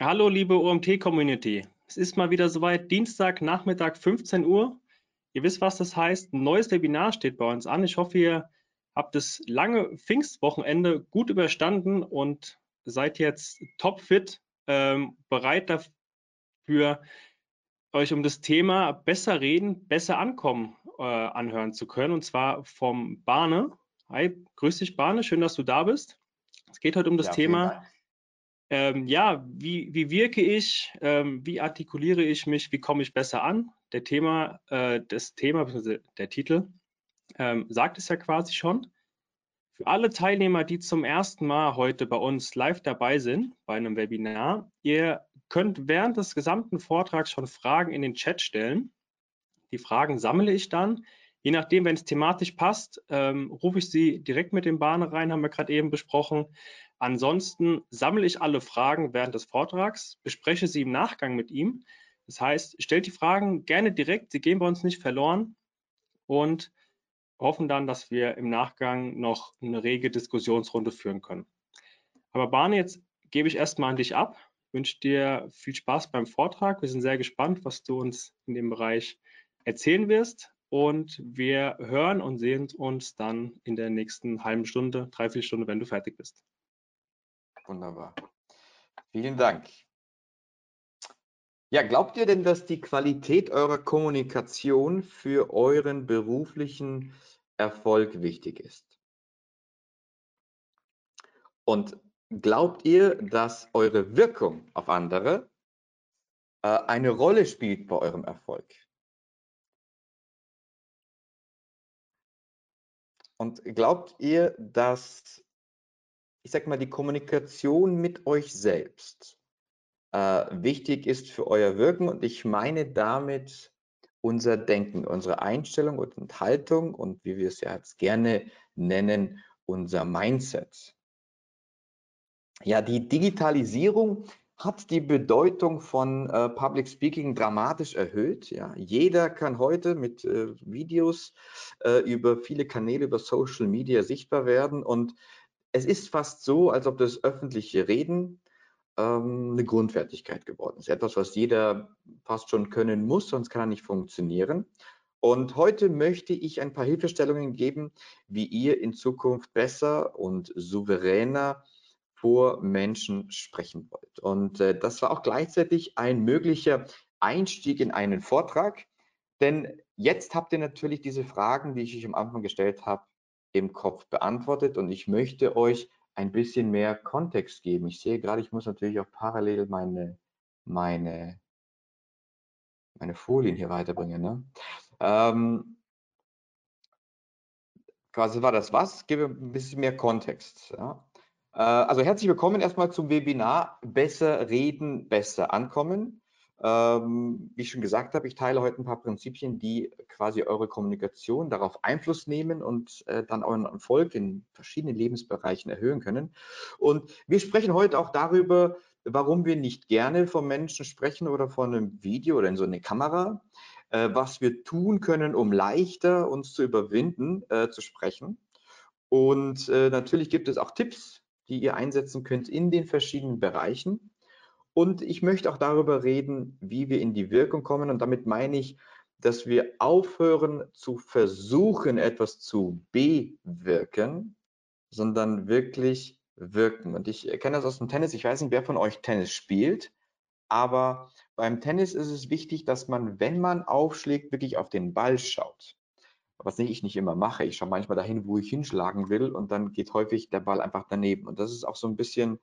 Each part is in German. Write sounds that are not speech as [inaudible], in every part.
Hallo, liebe OMT-Community. Es ist mal wieder soweit, Dienstag, Nachmittag, 15 Uhr. Ihr wisst, was das heißt. Ein neues Webinar steht bei uns an. Ich hoffe, ihr habt das lange Pfingstwochenende gut überstanden und seid jetzt topfit, ähm, bereit dafür, euch um das Thema besser reden, besser ankommen äh, anhören zu können. Und zwar vom Barne. Hi, grüß dich, Barne. Schön, dass du da bist. Es geht heute um das ja, Thema ähm, ja, wie, wie wirke ich, ähm, wie artikuliere ich mich, wie komme ich besser an? Der Thema, äh, das Thema, der Titel ähm, sagt es ja quasi schon. Für alle Teilnehmer, die zum ersten Mal heute bei uns live dabei sind, bei einem Webinar, ihr könnt während des gesamten Vortrags schon Fragen in den Chat stellen. Die Fragen sammle ich dann. Je nachdem, wenn es thematisch passt, ähm, rufe ich sie direkt mit dem Bahn rein, haben wir gerade eben besprochen. Ansonsten sammle ich alle Fragen während des Vortrags, bespreche sie im Nachgang mit ihm. Das heißt, stellt die Fragen gerne direkt, sie gehen bei uns nicht verloren und hoffen dann, dass wir im Nachgang noch eine rege Diskussionsrunde führen können. Aber Barney, jetzt gebe ich erstmal an dich ab. Wünsche dir viel Spaß beim Vortrag. Wir sind sehr gespannt, was du uns in dem Bereich erzählen wirst. Und wir hören und sehen uns dann in der nächsten halben Stunde, dreiviertel Stunde, wenn du fertig bist. Wunderbar. Vielen Dank. Ja, glaubt ihr denn, dass die Qualität eurer Kommunikation für euren beruflichen Erfolg wichtig ist? Und glaubt ihr, dass eure Wirkung auf andere äh, eine Rolle spielt bei eurem Erfolg? Und glaubt ihr, dass ich sag mal, die Kommunikation mit euch selbst äh, wichtig ist für euer Wirken und ich meine damit unser Denken, unsere Einstellung und Haltung und wie wir es ja jetzt gerne nennen, unser Mindset. Ja, die Digitalisierung hat die Bedeutung von äh, Public Speaking dramatisch erhöht. Ja, jeder kann heute mit äh, Videos äh, über viele Kanäle, über Social Media sichtbar werden und es ist fast so, als ob das öffentliche Reden ähm, eine Grundfertigkeit geworden ist. Etwas, was jeder fast schon können muss, sonst kann er nicht funktionieren. Und heute möchte ich ein paar Hilfestellungen geben, wie ihr in Zukunft besser und souveräner vor Menschen sprechen wollt. Und äh, das war auch gleichzeitig ein möglicher Einstieg in einen Vortrag, denn jetzt habt ihr natürlich diese Fragen, die ich euch am Anfang gestellt habe, im Kopf beantwortet und ich möchte euch ein bisschen mehr Kontext geben. Ich sehe gerade, ich muss natürlich auch parallel meine, meine, meine Folien hier weiterbringen. Ne? Ähm, quasi war das was? Gebe ein bisschen mehr Kontext. Ja? Äh, also herzlich willkommen erstmal zum Webinar Besser reden, besser ankommen. Ähm, wie ich schon gesagt habe, ich teile heute ein paar Prinzipien, die quasi eure Kommunikation darauf Einfluss nehmen und äh, dann euren Erfolg in verschiedenen Lebensbereichen erhöhen können. Und wir sprechen heute auch darüber, warum wir nicht gerne von Menschen sprechen oder von einem Video oder in so eine Kamera, äh, was wir tun können, um leichter uns zu überwinden, äh, zu sprechen. Und äh, natürlich gibt es auch Tipps, die ihr einsetzen könnt in den verschiedenen Bereichen. Und ich möchte auch darüber reden, wie wir in die Wirkung kommen. Und damit meine ich, dass wir aufhören zu versuchen, etwas zu bewirken, sondern wirklich wirken. Und ich kenne das aus dem Tennis. Ich weiß nicht, wer von euch Tennis spielt, aber beim Tennis ist es wichtig, dass man, wenn man aufschlägt, wirklich auf den Ball schaut. Was ich nicht immer mache. Ich schaue manchmal dahin, wo ich hinschlagen will und dann geht häufig der Ball einfach daneben. Und das ist auch so ein bisschen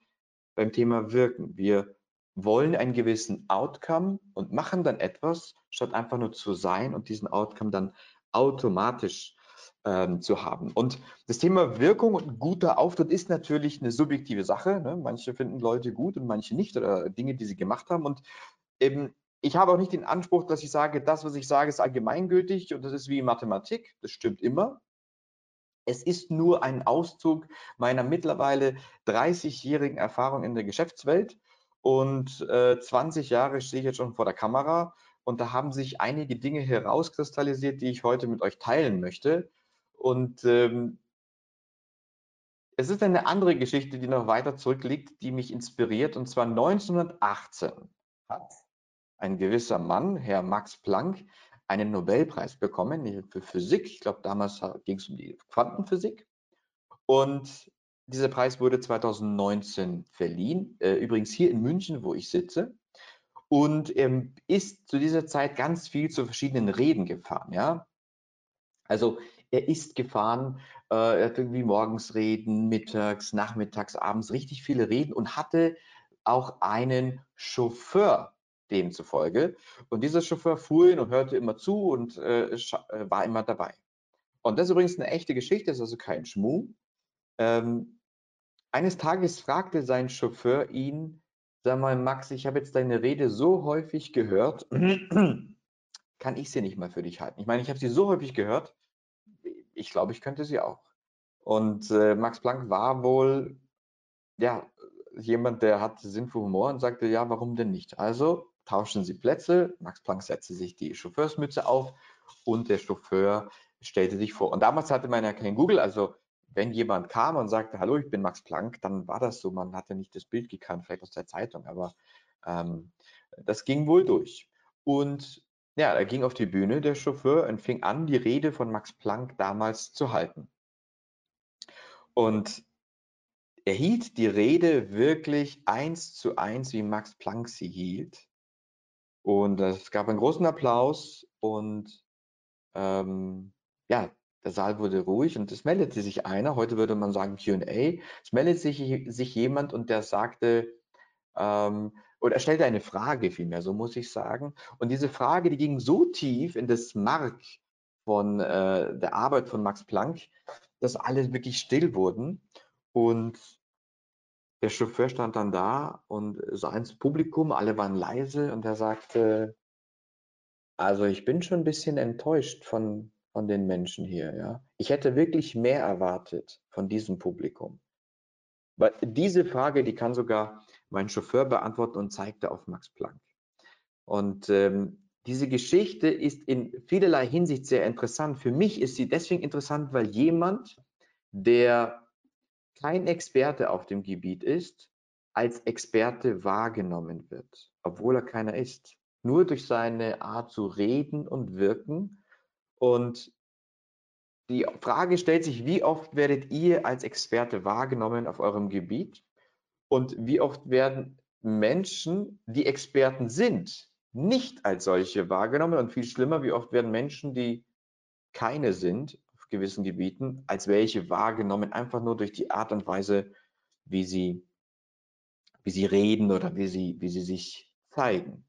beim Thema Wirken. Wir wollen einen gewissen Outcome und machen dann etwas, statt einfach nur zu sein und diesen Outcome dann automatisch ähm, zu haben. Und das Thema Wirkung und guter Auftritt ist natürlich eine subjektive Sache. Ne? Manche finden Leute gut und manche nicht oder Dinge, die sie gemacht haben. Und eben, ich habe auch nicht den Anspruch, dass ich sage, das, was ich sage, ist allgemeingültig und das ist wie Mathematik. Das stimmt immer. Es ist nur ein Auszug meiner mittlerweile 30-jährigen Erfahrung in der Geschäftswelt und äh, 20 Jahre stehe ich jetzt schon vor der Kamera und da haben sich einige Dinge herauskristallisiert, die ich heute mit euch teilen möchte. Und ähm, es ist eine andere Geschichte, die noch weiter zurückliegt, die mich inspiriert. Und zwar 1918 hat ein gewisser Mann, Herr Max Planck, einen Nobelpreis bekommen für Physik. Ich glaube, damals ging es um die Quantenphysik. Und dieser Preis wurde 2019 verliehen, äh, übrigens hier in München, wo ich sitze. Und er ist zu dieser Zeit ganz viel zu verschiedenen Reden gefahren. Ja? Also er ist gefahren, äh, er hat irgendwie morgens Reden, mittags, nachmittags, abends richtig viele Reden und hatte auch einen Chauffeur demzufolge. Und dieser Chauffeur fuhr ihn und hörte immer zu und äh, äh, war immer dabei. Und das ist übrigens eine echte Geschichte, ist also kein Schmuh. Ähm, eines Tages fragte sein Chauffeur ihn, sag mal, Max, ich habe jetzt deine Rede so häufig gehört, [clears throat] kann ich sie nicht mal für dich halten? Ich meine, ich habe sie so häufig gehört, ich glaube, ich könnte sie auch. Und äh, Max Planck war wohl, ja, jemand, der hat Sinn für Humor und sagte, ja, warum denn nicht? Also tauschten sie Plätze, Max Planck setzte sich die Chauffeursmütze auf und der Chauffeur stellte sich vor. Und damals hatte man ja kein Google, also wenn jemand kam und sagte, hallo, ich bin Max Planck, dann war das so, man hatte nicht das Bild gekannt, vielleicht aus der Zeitung, aber ähm, das ging wohl durch. Und ja, er ging auf die Bühne, der Chauffeur, und fing an, die Rede von Max Planck damals zu halten. Und er hielt die Rede wirklich eins zu eins, wie Max Planck sie hielt. Und es gab einen großen Applaus und ähm, ja, der Saal wurde ruhig und es meldete sich einer, heute würde man sagen QA, es meldete sich, sich jemand und der sagte, ähm, oder er stellte eine Frage vielmehr, so muss ich sagen. Und diese Frage, die ging so tief in das Mark von äh, der Arbeit von Max Planck, dass alle wirklich still wurden. Und der Chauffeur stand dann da und sah ins Publikum, alle waren leise und er sagte, also ich bin schon ein bisschen enttäuscht von, von den Menschen hier. Ja? Ich hätte wirklich mehr erwartet von diesem Publikum. Weil diese Frage, die kann sogar mein Chauffeur beantworten und zeigte auf Max Planck. Und ähm, diese Geschichte ist in vielerlei Hinsicht sehr interessant. Für mich ist sie deswegen interessant, weil jemand, der kein Experte auf dem Gebiet ist, als Experte wahrgenommen wird, obwohl er keiner ist. Nur durch seine Art zu reden und wirken. Und die Frage stellt sich, wie oft werdet ihr als Experte wahrgenommen auf eurem Gebiet? Und wie oft werden Menschen, die Experten sind, nicht als solche wahrgenommen? Und viel schlimmer, wie oft werden Menschen, die keine sind, gewissen Gebieten als welche wahrgenommen, einfach nur durch die Art und Weise, wie sie, wie sie reden oder wie sie, wie sie sich zeigen.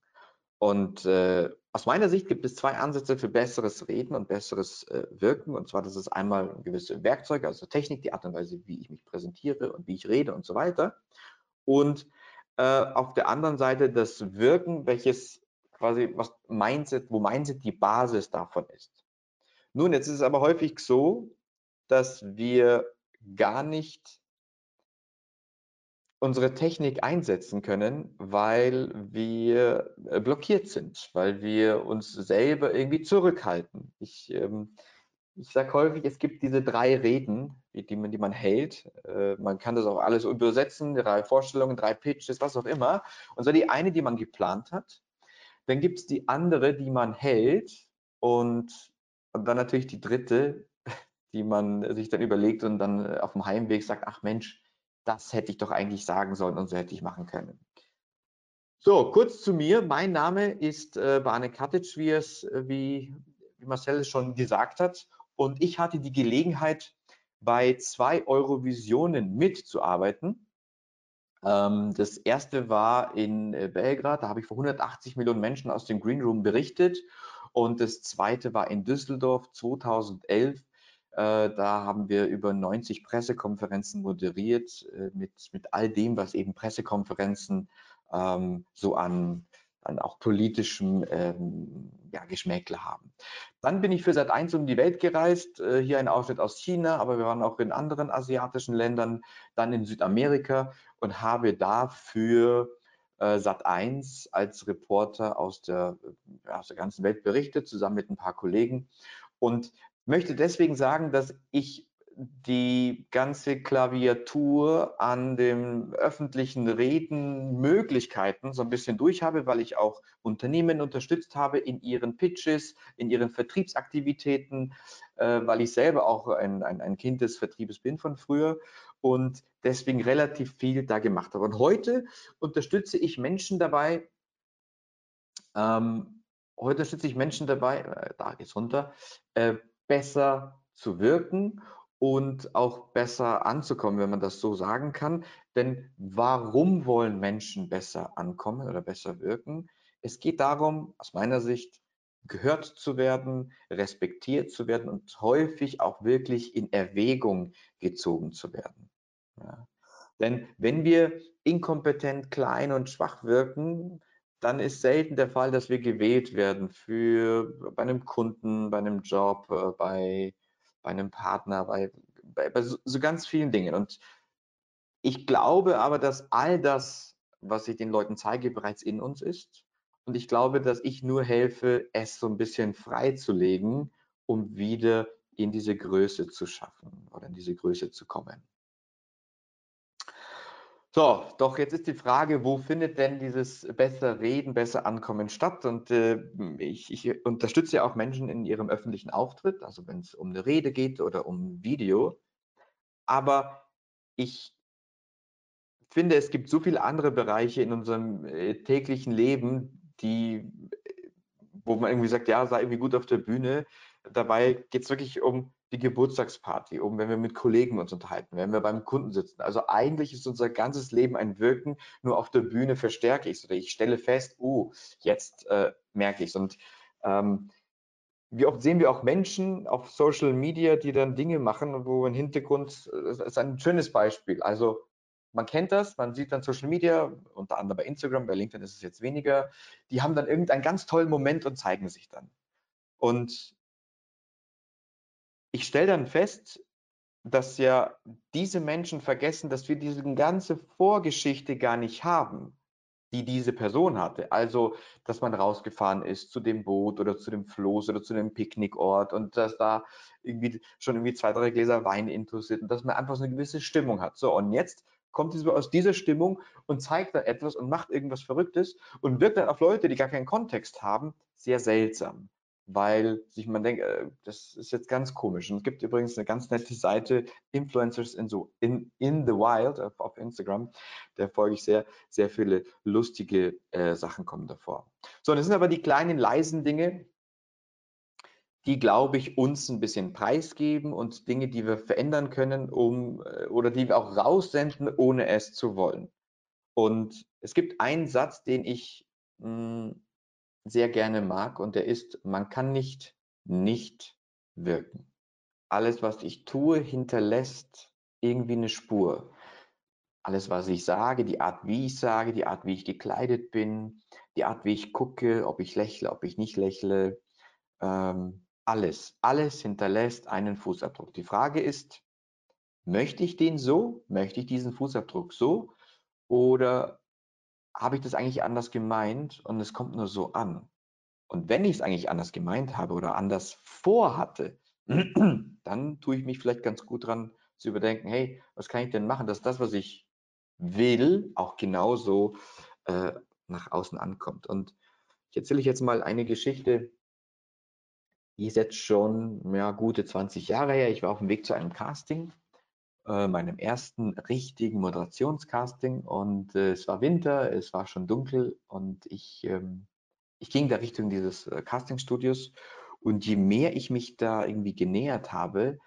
Und äh, aus meiner Sicht gibt es zwei Ansätze für besseres Reden und besseres äh, Wirken. Und zwar, das ist einmal gewisse Werkzeuge, also Technik, die Art und Weise, wie ich mich präsentiere und wie ich rede und so weiter. Und äh, auf der anderen Seite das Wirken, welches quasi was Mindset, wo Mindset die Basis davon ist. Nun, jetzt ist es aber häufig so, dass wir gar nicht unsere Technik einsetzen können, weil wir äh, blockiert sind, weil wir uns selber irgendwie zurückhalten. Ich, ähm, ich sage häufig, es gibt diese drei Reden, die man, die man hält. Äh, man kann das auch alles übersetzen, drei Vorstellungen, drei Pitches, was auch immer. Und so die eine, die man geplant hat. Dann gibt es die andere, die man hält und und dann natürlich die dritte, [laughs] die man sich dann überlegt und dann äh, auf dem Heimweg sagt, ach Mensch, das hätte ich doch eigentlich sagen sollen und so hätte ich machen können. So, kurz zu mir. Mein Name ist äh, Bane Katic, wie es, äh, wie, wie Marcel es schon gesagt hat. Und ich hatte die Gelegenheit, bei zwei Eurovisionen mitzuarbeiten. Ähm, das erste war in äh, Belgrad, da habe ich vor 180 Millionen Menschen aus dem Green Room berichtet. Und das zweite war in Düsseldorf 2011. Äh, da haben wir über 90 Pressekonferenzen moderiert äh, mit, mit all dem, was eben Pressekonferenzen ähm, so an, an auch politischem ähm, ja, Geschmäckle haben. Dann bin ich für Sat 1 um die Welt gereist, äh, hier ein Ausschnitt aus China, aber wir waren auch in anderen asiatischen Ländern, dann in Südamerika und habe dafür äh, Sat1 als Reporter aus der, aus der ganzen Welt berichtet, zusammen mit ein paar Kollegen. Und möchte deswegen sagen, dass ich die ganze Klaviatur an den öffentlichen Redenmöglichkeiten so ein bisschen durch habe, weil ich auch Unternehmen unterstützt habe in ihren Pitches, in ihren Vertriebsaktivitäten, äh, weil ich selber auch ein, ein, ein Kind des Vertriebes bin von früher und deswegen relativ viel da gemacht habe. Und heute unterstütze ich Menschen dabei, ähm, heute unterstütze ich Menschen dabei, äh, da geht's runter, äh, besser zu wirken und auch besser anzukommen, wenn man das so sagen kann. Denn warum wollen Menschen besser ankommen oder besser wirken? Es geht darum, aus meiner Sicht, gehört zu werden, respektiert zu werden und häufig auch wirklich in Erwägung gezogen zu werden. Ja. Denn wenn wir inkompetent, klein und schwach wirken, dann ist selten der Fall, dass wir gewählt werden für bei einem Kunden, bei einem Job, äh, bei bei einem Partner, bei, bei, bei so, so ganz vielen Dingen. Und ich glaube aber, dass all das, was ich den Leuten zeige, bereits in uns ist. Und ich glaube, dass ich nur helfe, es so ein bisschen freizulegen, um wieder in diese Größe zu schaffen oder in diese Größe zu kommen. So, doch jetzt ist die Frage, wo findet denn dieses besser Reden, besser Ankommen statt? Und äh, ich, ich, unterstütze ja auch Menschen in ihrem öffentlichen Auftritt, also wenn es um eine Rede geht oder um Video. Aber ich finde, es gibt so viele andere Bereiche in unserem äh, täglichen Leben, die, wo man irgendwie sagt, ja, sei irgendwie gut auf der Bühne. Dabei geht es wirklich um die Geburtstagsparty, um wenn wir mit Kollegen uns unterhalten, wenn wir beim Kunden sitzen. Also eigentlich ist unser ganzes Leben ein Wirken, nur auf der Bühne verstärke ich es oder ich stelle fest, oh, jetzt äh, merke ich es. Und ähm, wie oft sehen wir auch Menschen auf Social Media, die dann Dinge machen, wo im Hintergrund, das ist ein schönes Beispiel. Also man kennt das, man sieht dann Social Media, unter anderem bei Instagram, bei LinkedIn ist es jetzt weniger, die haben dann irgendeinen ganz tollen Moment und zeigen sich dann. Und ich stelle dann fest, dass ja diese Menschen vergessen, dass wir diese ganze Vorgeschichte gar nicht haben, die diese Person hatte. Also, dass man rausgefahren ist zu dem Boot oder zu dem Floß oder zu dem Picknickort und dass da irgendwie schon irgendwie zwei, drei Gläser Wein interessiert und dass man einfach so eine gewisse Stimmung hat. So, und jetzt kommt sie aus dieser Stimmung und zeigt dann etwas und macht irgendwas Verrücktes und wirkt dann auf Leute, die gar keinen Kontext haben, sehr seltsam weil sich man denkt, äh, das ist jetzt ganz komisch. Und es gibt übrigens eine ganz nette Seite, Influencers in, so, in, in the Wild auf, auf Instagram. Der folge ich sehr, sehr viele lustige äh, Sachen kommen davor. So, das sind aber die kleinen, leisen Dinge, die, glaube ich, uns ein bisschen preisgeben und Dinge, die wir verändern können, um äh, oder die wir auch raussenden, ohne es zu wollen. Und es gibt einen Satz, den ich mh, hm, sehr gerne mag und der ist, man kann nicht nicht wirken. Alles, was ich tue, hinterlässt irgendwie eine Spur. Alles, was ich sage, die Art, wie ich sage, die Art, wie ich gekleidet bin, die Art, wie ich gucke, ob ich lächle, ob ich nicht lächle, ähm, alles, alles hinterlässt einen Fußabdruck. Die Frage ist, möchte ich den so? Möchte ich diesen Fußabdruck so? Oder habe ich das eigentlich anders gemeint und es kommt nur so an. Und wenn ich es eigentlich anders gemeint habe oder anders vorhatte, [clears throat] dann tue ich mich vielleicht ganz gut dran zu überdenken, hey, was kann ich denn machen, dass das, was ich will, auch genauso äh, nach außen ankommt. Und ich erzähle euch jetzt mal eine Geschichte, die ist jetzt schon ja, gute 20 Jahre her. Ich war auf dem Weg zu einem Casting äh, meinem ersten richtigen Moderationscasting und äh, es war Winter, es war schon dunkel und ich, ähm, ich ging da Richtung dieses äh, Castingstudios und je mehr ich mich da irgendwie genähert habe,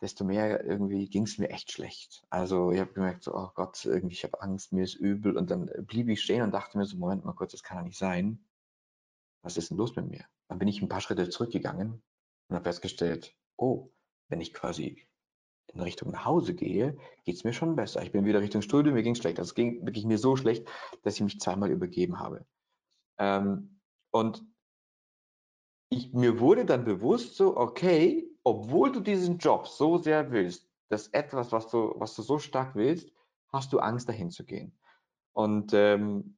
desto mehr irgendwie ging es mir echt schlecht. Also ich habe gemerkt, so, oh Gott, irgendwie ich habe Angst, mir ist übel und dann blieb ich stehen und dachte mir so, Moment mal kurz, das kann ja nicht sein. Was ist denn los mit mir? Dann bin ich ein paar Schritte zurückgegangen und habe festgestellt, oh, wenn ich quasi in Richtung nach Hause gehe, geht es mir schon besser. Ich bin wieder Richtung Studium, mir ging es schlecht. Also es ging wirklich mir so schlecht, dass ich mich zweimal übergeben habe. Ähm, und ich, mir wurde dann bewusst so, okay, obwohl du diesen Job so sehr willst, das etwas, was du, was du so stark willst, hast du Angst, dahin zu gehen. Und ähm,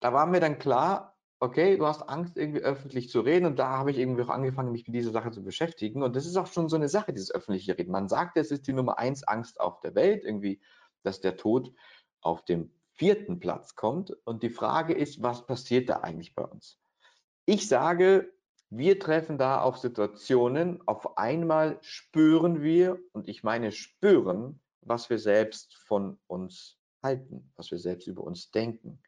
da war mir dann klar, okay, du hast Angst, irgendwie öffentlich zu reden und da habe ich irgendwie auch angefangen, mich mit dieser Sache zu beschäftigen und das ist auch schon so eine Sache, dieses öffentliche Reden. Man sagt, es ist die Nummer eins Angst auf der Welt, irgendwie, dass der Tod auf dem vierten Platz kommt und die Frage ist, was passiert da eigentlich bei uns? Ich sage, wir treffen da auf Situationen, auf einmal spüren wir, und ich meine spüren, was wir selbst von uns halten, was wir selbst über uns denken.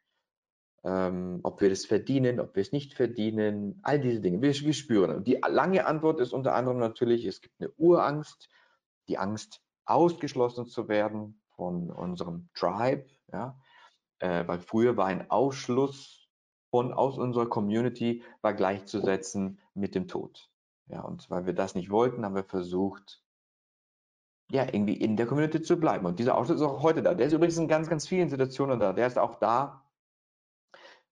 Ähm, ob wir das verdienen, ob wir es nicht verdienen, all diese Dinge. Wir, wir spüren. Und die lange Antwort ist unter anderem natürlich, es gibt eine Urangst, die Angst, ausgeschlossen zu werden von unserem Tribe, ja, äh, weil früher war ein Ausschluss von aus unserer Community war gleichzusetzen mit dem Tod. Ja, und weil wir das nicht wollten, haben wir versucht, ja, irgendwie in der Community zu bleiben. Und dieser Ausschluss ist auch heute da. Der ist übrigens in ganz, ganz vielen Situationen da. Der ist auch da,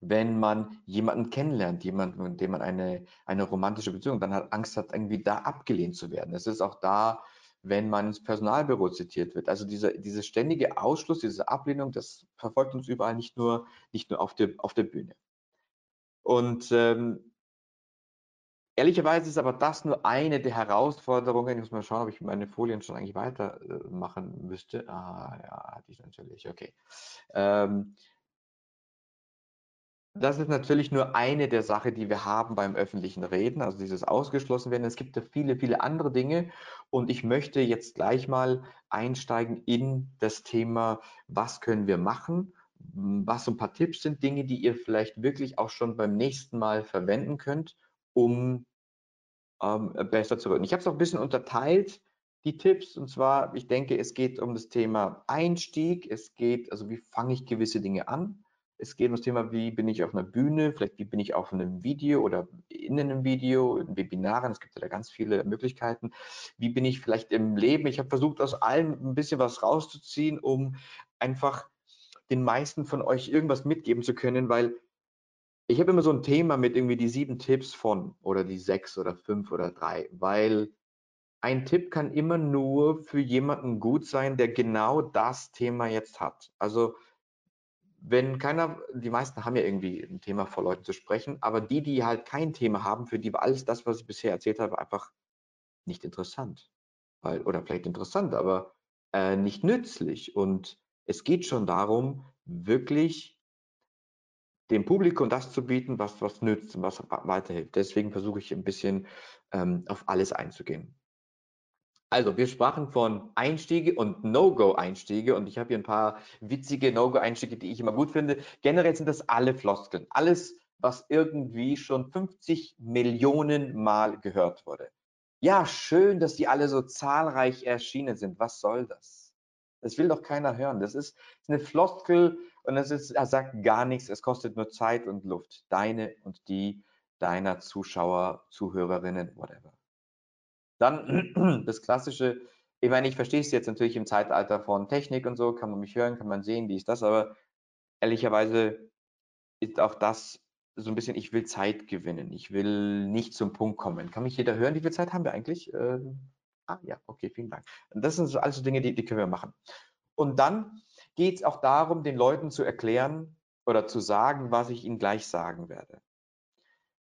wenn man jemanden kennenlernt, jemanden, mit dem man eine, eine romantische Beziehung, dann hat Angst hat, irgendwie da abgelehnt zu werden. Es ist auch da, wenn man ins Personalbüro zitiert wird. Also dieser, diese ständige Ausschluss, diese Ablehnung, das verfolgt uns überall, nicht nur, nicht nur auf, der, auf der Bühne. Und ähm, ehrlicherweise ist aber das nur eine der Herausforderungen. Ich muss mal schauen, ob ich meine Folien schon eigentlich weitermachen äh, müsste. Ah, ja, hatte ich natürlich. Okay. Ähm, das ist natürlich nur eine der Sachen, die wir haben beim öffentlichen Reden, also dieses ausgeschlossen werden. Es gibt ja viele, viele andere Dinge. Und ich möchte jetzt gleich mal einsteigen in das Thema, was können wir machen? Was so ein paar Tipps sind, Dinge, die ihr vielleicht wirklich auch schon beim nächsten Mal verwenden könnt, um ähm, besser zu werden. Ich habe es auch ein bisschen unterteilt, die Tipps, und zwar, ich denke, es geht um das Thema Einstieg, es geht, also wie fange ich gewisse Dinge an, es geht um das Thema, wie bin ich auf einer Bühne, vielleicht wie bin ich auf einem Video oder in einem Video, in Webinaren, es gibt ja da ganz viele Möglichkeiten. Wie bin ich vielleicht im Leben? Ich habe versucht, aus allem ein bisschen was rauszuziehen, um einfach den meisten von euch irgendwas mitgeben zu können, weil ich habe immer so ein Thema mit irgendwie die sieben Tipps von oder die sechs oder fünf oder drei, weil ein Tipp kann immer nur für jemanden gut sein, der genau das Thema jetzt hat. Also wenn keiner, die meisten haben ja irgendwie ein Thema vor Leuten zu sprechen, aber die, die halt kein Thema haben, für die war alles das, was ich bisher erzählt habe, einfach nicht interessant. Weil, oder vielleicht interessant, aber äh, nicht nützlich. Und es geht schon darum, wirklich dem Publikum das zu bieten, was, was nützt und was weiterhilft. Deswegen versuche ich ein bisschen ähm, auf alles einzugehen. Also, wir sprachen von Einstiege und No-Go-Einstiege und ich habe hier ein paar witzige No-Go-Einstiege, die ich immer gut finde. Generell sind das alle Floskeln. Alles, was irgendwie schon 50 Millionen Mal gehört wurde. Ja, schön, dass die alle so zahlreich erschienen sind. Was soll das? Das will doch keiner hören. Das ist, eine Floskel und das ist, er sagt gar nichts. Es kostet nur Zeit und Luft. Deine und die deiner Zuschauer, Zuhörerinnen, whatever. Dann [clears throat] das klassische, ich meine, ich verstehe es jetzt natürlich im Zeitalter von Technik und so, kann man mich hören, kann man sehen, wie ist das, aber ehrlicherweise ist auch das so ein bisschen, ich will Zeit gewinnen, ich will nicht zum Punkt kommen. Kann mich jeder hören? Wie viel Zeit haben wir eigentlich? Ähm, Ah ja, okay, vielen Dank. Das sind so alles so Dinge, die, die können wir machen. Und dann geht es auch darum, den Leuten zu erklären oder zu sagen, was ich ihnen gleich sagen werde.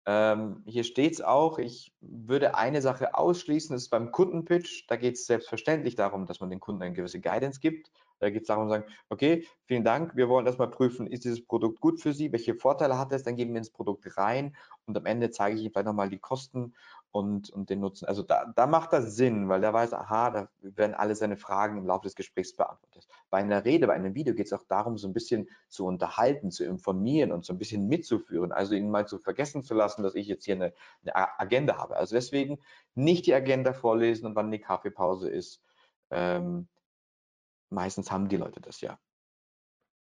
Ähm, hier steht es auch, ich würde eine Sache ausschließen, das ist beim Kundenpitch. Da geht es selbstverständlich darum, dass man den Kunden eine gewisse Guidance gibt. Da geht es darum, sagen, okay, vielen Dank, wir wollen erstmal prüfen, ist dieses Produkt gut für Sie, welche Vorteile hat es, dann geben wir ins Produkt rein und am Ende zeige ich Ihnen vielleicht nochmal die Kosten und, und den Nutzen. Also da, da macht das Sinn, weil der weiß, aha, da werden alle seine Fragen im Laufe des Gesprächs beantwortet. Bei einer Rede, bei einem Video geht es auch darum, so ein bisschen zu unterhalten, zu informieren und so ein bisschen mitzuführen, also ihnen mal zu vergessen zu lassen, dass ich jetzt hier eine, eine Agenda habe. Also deswegen nicht die Agenda vorlesen und wann die Kaffeepause ist. Ähm, meistens haben die Leute das ja.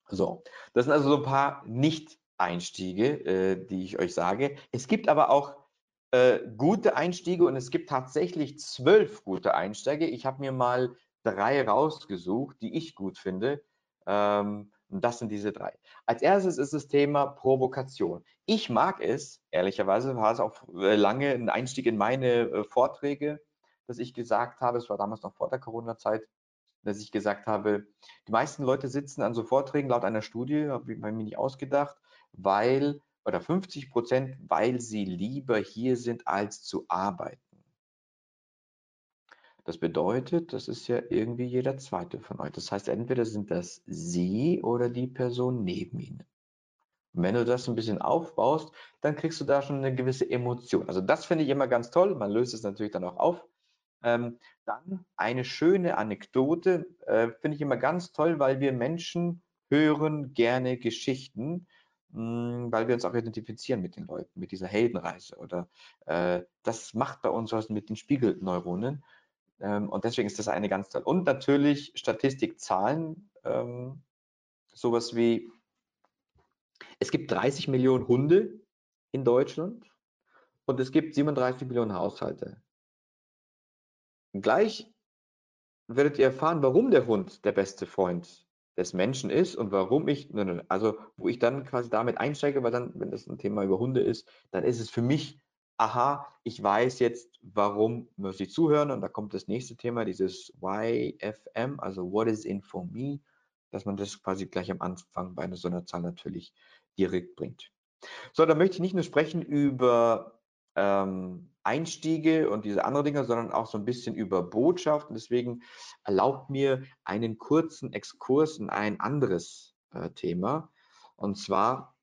So, das sind also so ein paar Nicht-Einstiege, äh, die ich euch sage. Es gibt aber auch äh, gute Einstiege und es gibt tatsächlich zwölf gute Einstiege. Ich habe mir mal drei rausgesucht, die ich gut finde. Ähm, und das sind diese drei. Als erstes ist das Thema Provokation. Ich mag es, ehrlicherweise war es auch äh, lange ein Einstieg in meine äh, Vorträge, dass ich gesagt habe, es war damals noch vor der Corona-Zeit, dass ich gesagt habe, die meisten Leute sitzen an so Vorträgen laut einer Studie, habe ich mir nicht ausgedacht, weil oder 50 Prozent, weil sie lieber hier sind, als zu arbeiten. Das bedeutet, das ist ja irgendwie jeder zweite von euch. Das heißt, entweder sind das Sie oder die Person neben Ihnen. Und wenn du das ein bisschen aufbaust, dann kriegst du da schon eine gewisse Emotion. Also das finde ich immer ganz toll. Man löst es natürlich dann auch auf. Ähm, dann eine schöne Anekdote äh, finde ich immer ganz toll, weil wir Menschen hören gerne Geschichten, mh, hm, weil wir uns auch identifizieren mit den Leuten, mit dieser Heldenreise. Oder äh, das macht bei uns was mit den Spiegelneuronen. Ähm, und deswegen ist das eine ganz toll. Und natürlich Statistikzahlen, ähm, sowas wie es gibt 30 Millionen Hunde in Deutschland und es gibt 37 Millionen Haushalte. Gleich werdet ihr erfahren, warum der Hund der beste Freund des Menschen ist und warum ich, also wo ich dann quasi damit einsteige, weil dann, wenn das ein Thema über Hunde ist, dann ist es für mich, aha, ich weiß jetzt, warum muss ich zuhören und da kommt das nächste Thema, dieses YFM, also What is in for me, dass man das quasi gleich am Anfang bei einer Zahl natürlich direkt bringt. So, da möchte ich nicht nur sprechen über ähm, Einstiege und diese anderen Dinge, sondern auch so ein bisschen über Botschaft. Und deswegen erlaubt mir einen kurzen Exkurs in ein anderes äh, Thema. Und zwar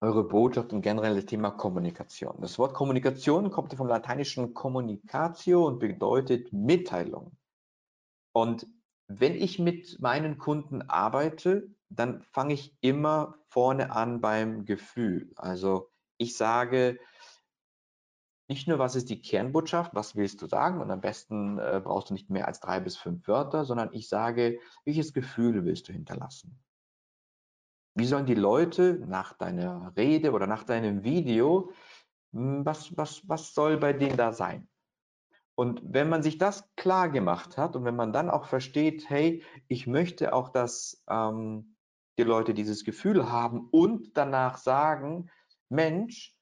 eure Botschaft und generell das Thema Kommunikation. Das Wort Kommunikation kommt vom lateinischen Communicatio und bedeutet Mitteilung. Und wenn ich mit meinen Kunden arbeite, dann fange ich immer vorne an beim Gefühl. Also ich sage nicht nur, was ist die Kernbotschaft, was willst du sagen und am besten äh, brauchst du nicht mehr als drei bis fünf Wörter, sondern ich sage, welches Gefühl willst du hinterlassen? Wie sollen die Leute nach deiner Rede oder nach deinem Video, hm, was, was, was soll bei denen da sein? Und wenn man sich das klar gemacht hat und wenn man dann auch versteht, hey, ich möchte auch, dass ähm, die Leute dieses Gefühl haben und danach sagen, Mensch,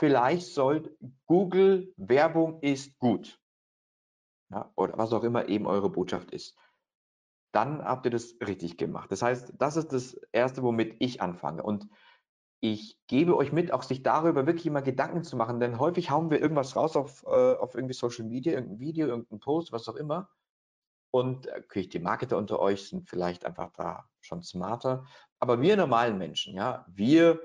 vielleicht soll Google Werbung ist gut. Ja, oder was auch immer eben eure Botschaft ist. Dann habt ihr das richtig gemacht. Das heißt, das ist das Erste, womit ich anfange. Und ich gebe euch mit, auch sich darüber wirklich immer Gedanken zu machen, denn häufig hauen wir irgendwas raus auf, äh, auf irgendwie Social Media, irgendein Video, irgendein Post, was auch immer. Und okay, die Marketer unter euch sind vielleicht einfach da schon smarter. Aber wir normalen Menschen, ja, wir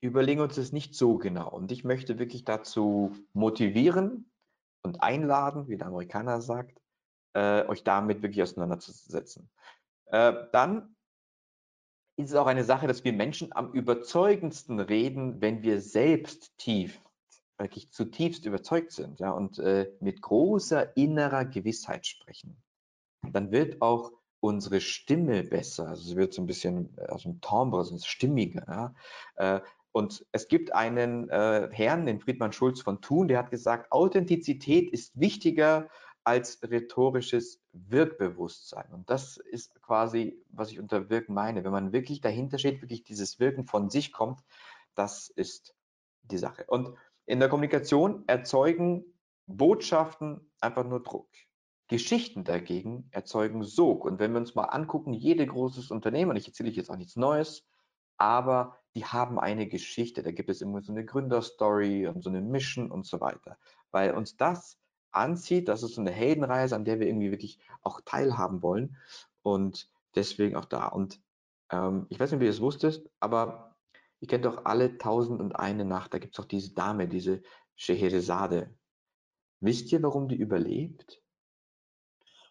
überlegen uns das nicht so genau. Und ich möchte wirklich dazu motivieren und einladen, wie der Amerikaner sagt, äh, euch damit wirklich auseinanderzusetzen. Äh, dann ist es auch eine Sache, dass wir Menschen am überzeugendsten reden, wenn wir selbst tief, wirklich zutiefst überzeugt sind ja, und äh, mit großer innerer Gewissheit sprechen. Dann wird auch unsere Stimme besser. Also sie wird so ein bisschen äh, aus dem Timbre, so stimmiger. Ja. Und es gibt einen äh, Herrn, den Friedmann Schulz von Thun, der hat gesagt, Authentizität ist wichtiger als rhetorisches Wirkbewusstsein. Und das ist quasi, was ich unter Wirken meine. Wenn man wirklich dahinter steht, wirklich dieses Wirken von sich kommt, das ist die Sache. Und in der Kommunikation erzeugen Botschaften einfach nur Druck. Geschichten dagegen erzeugen Sog. Und wenn wir uns mal angucken, jede großes Unternehmen, und ich erzähle jetzt auch nichts Neues, aber die haben eine Geschichte. Da gibt es immer so eine Gründerstory und so eine Mission und so weiter. Weil uns das anzieht. Das ist so eine Heldenreise, an der wir irgendwie wirklich auch teilhaben wollen. Und deswegen auch da. Und ähm, ich weiß nicht, wie ihr es wusstet, aber ihr kennt doch alle Tausend und eine Nacht. Da gibt es doch diese Dame, diese Scheherazade. Wisst ihr, warum die überlebt?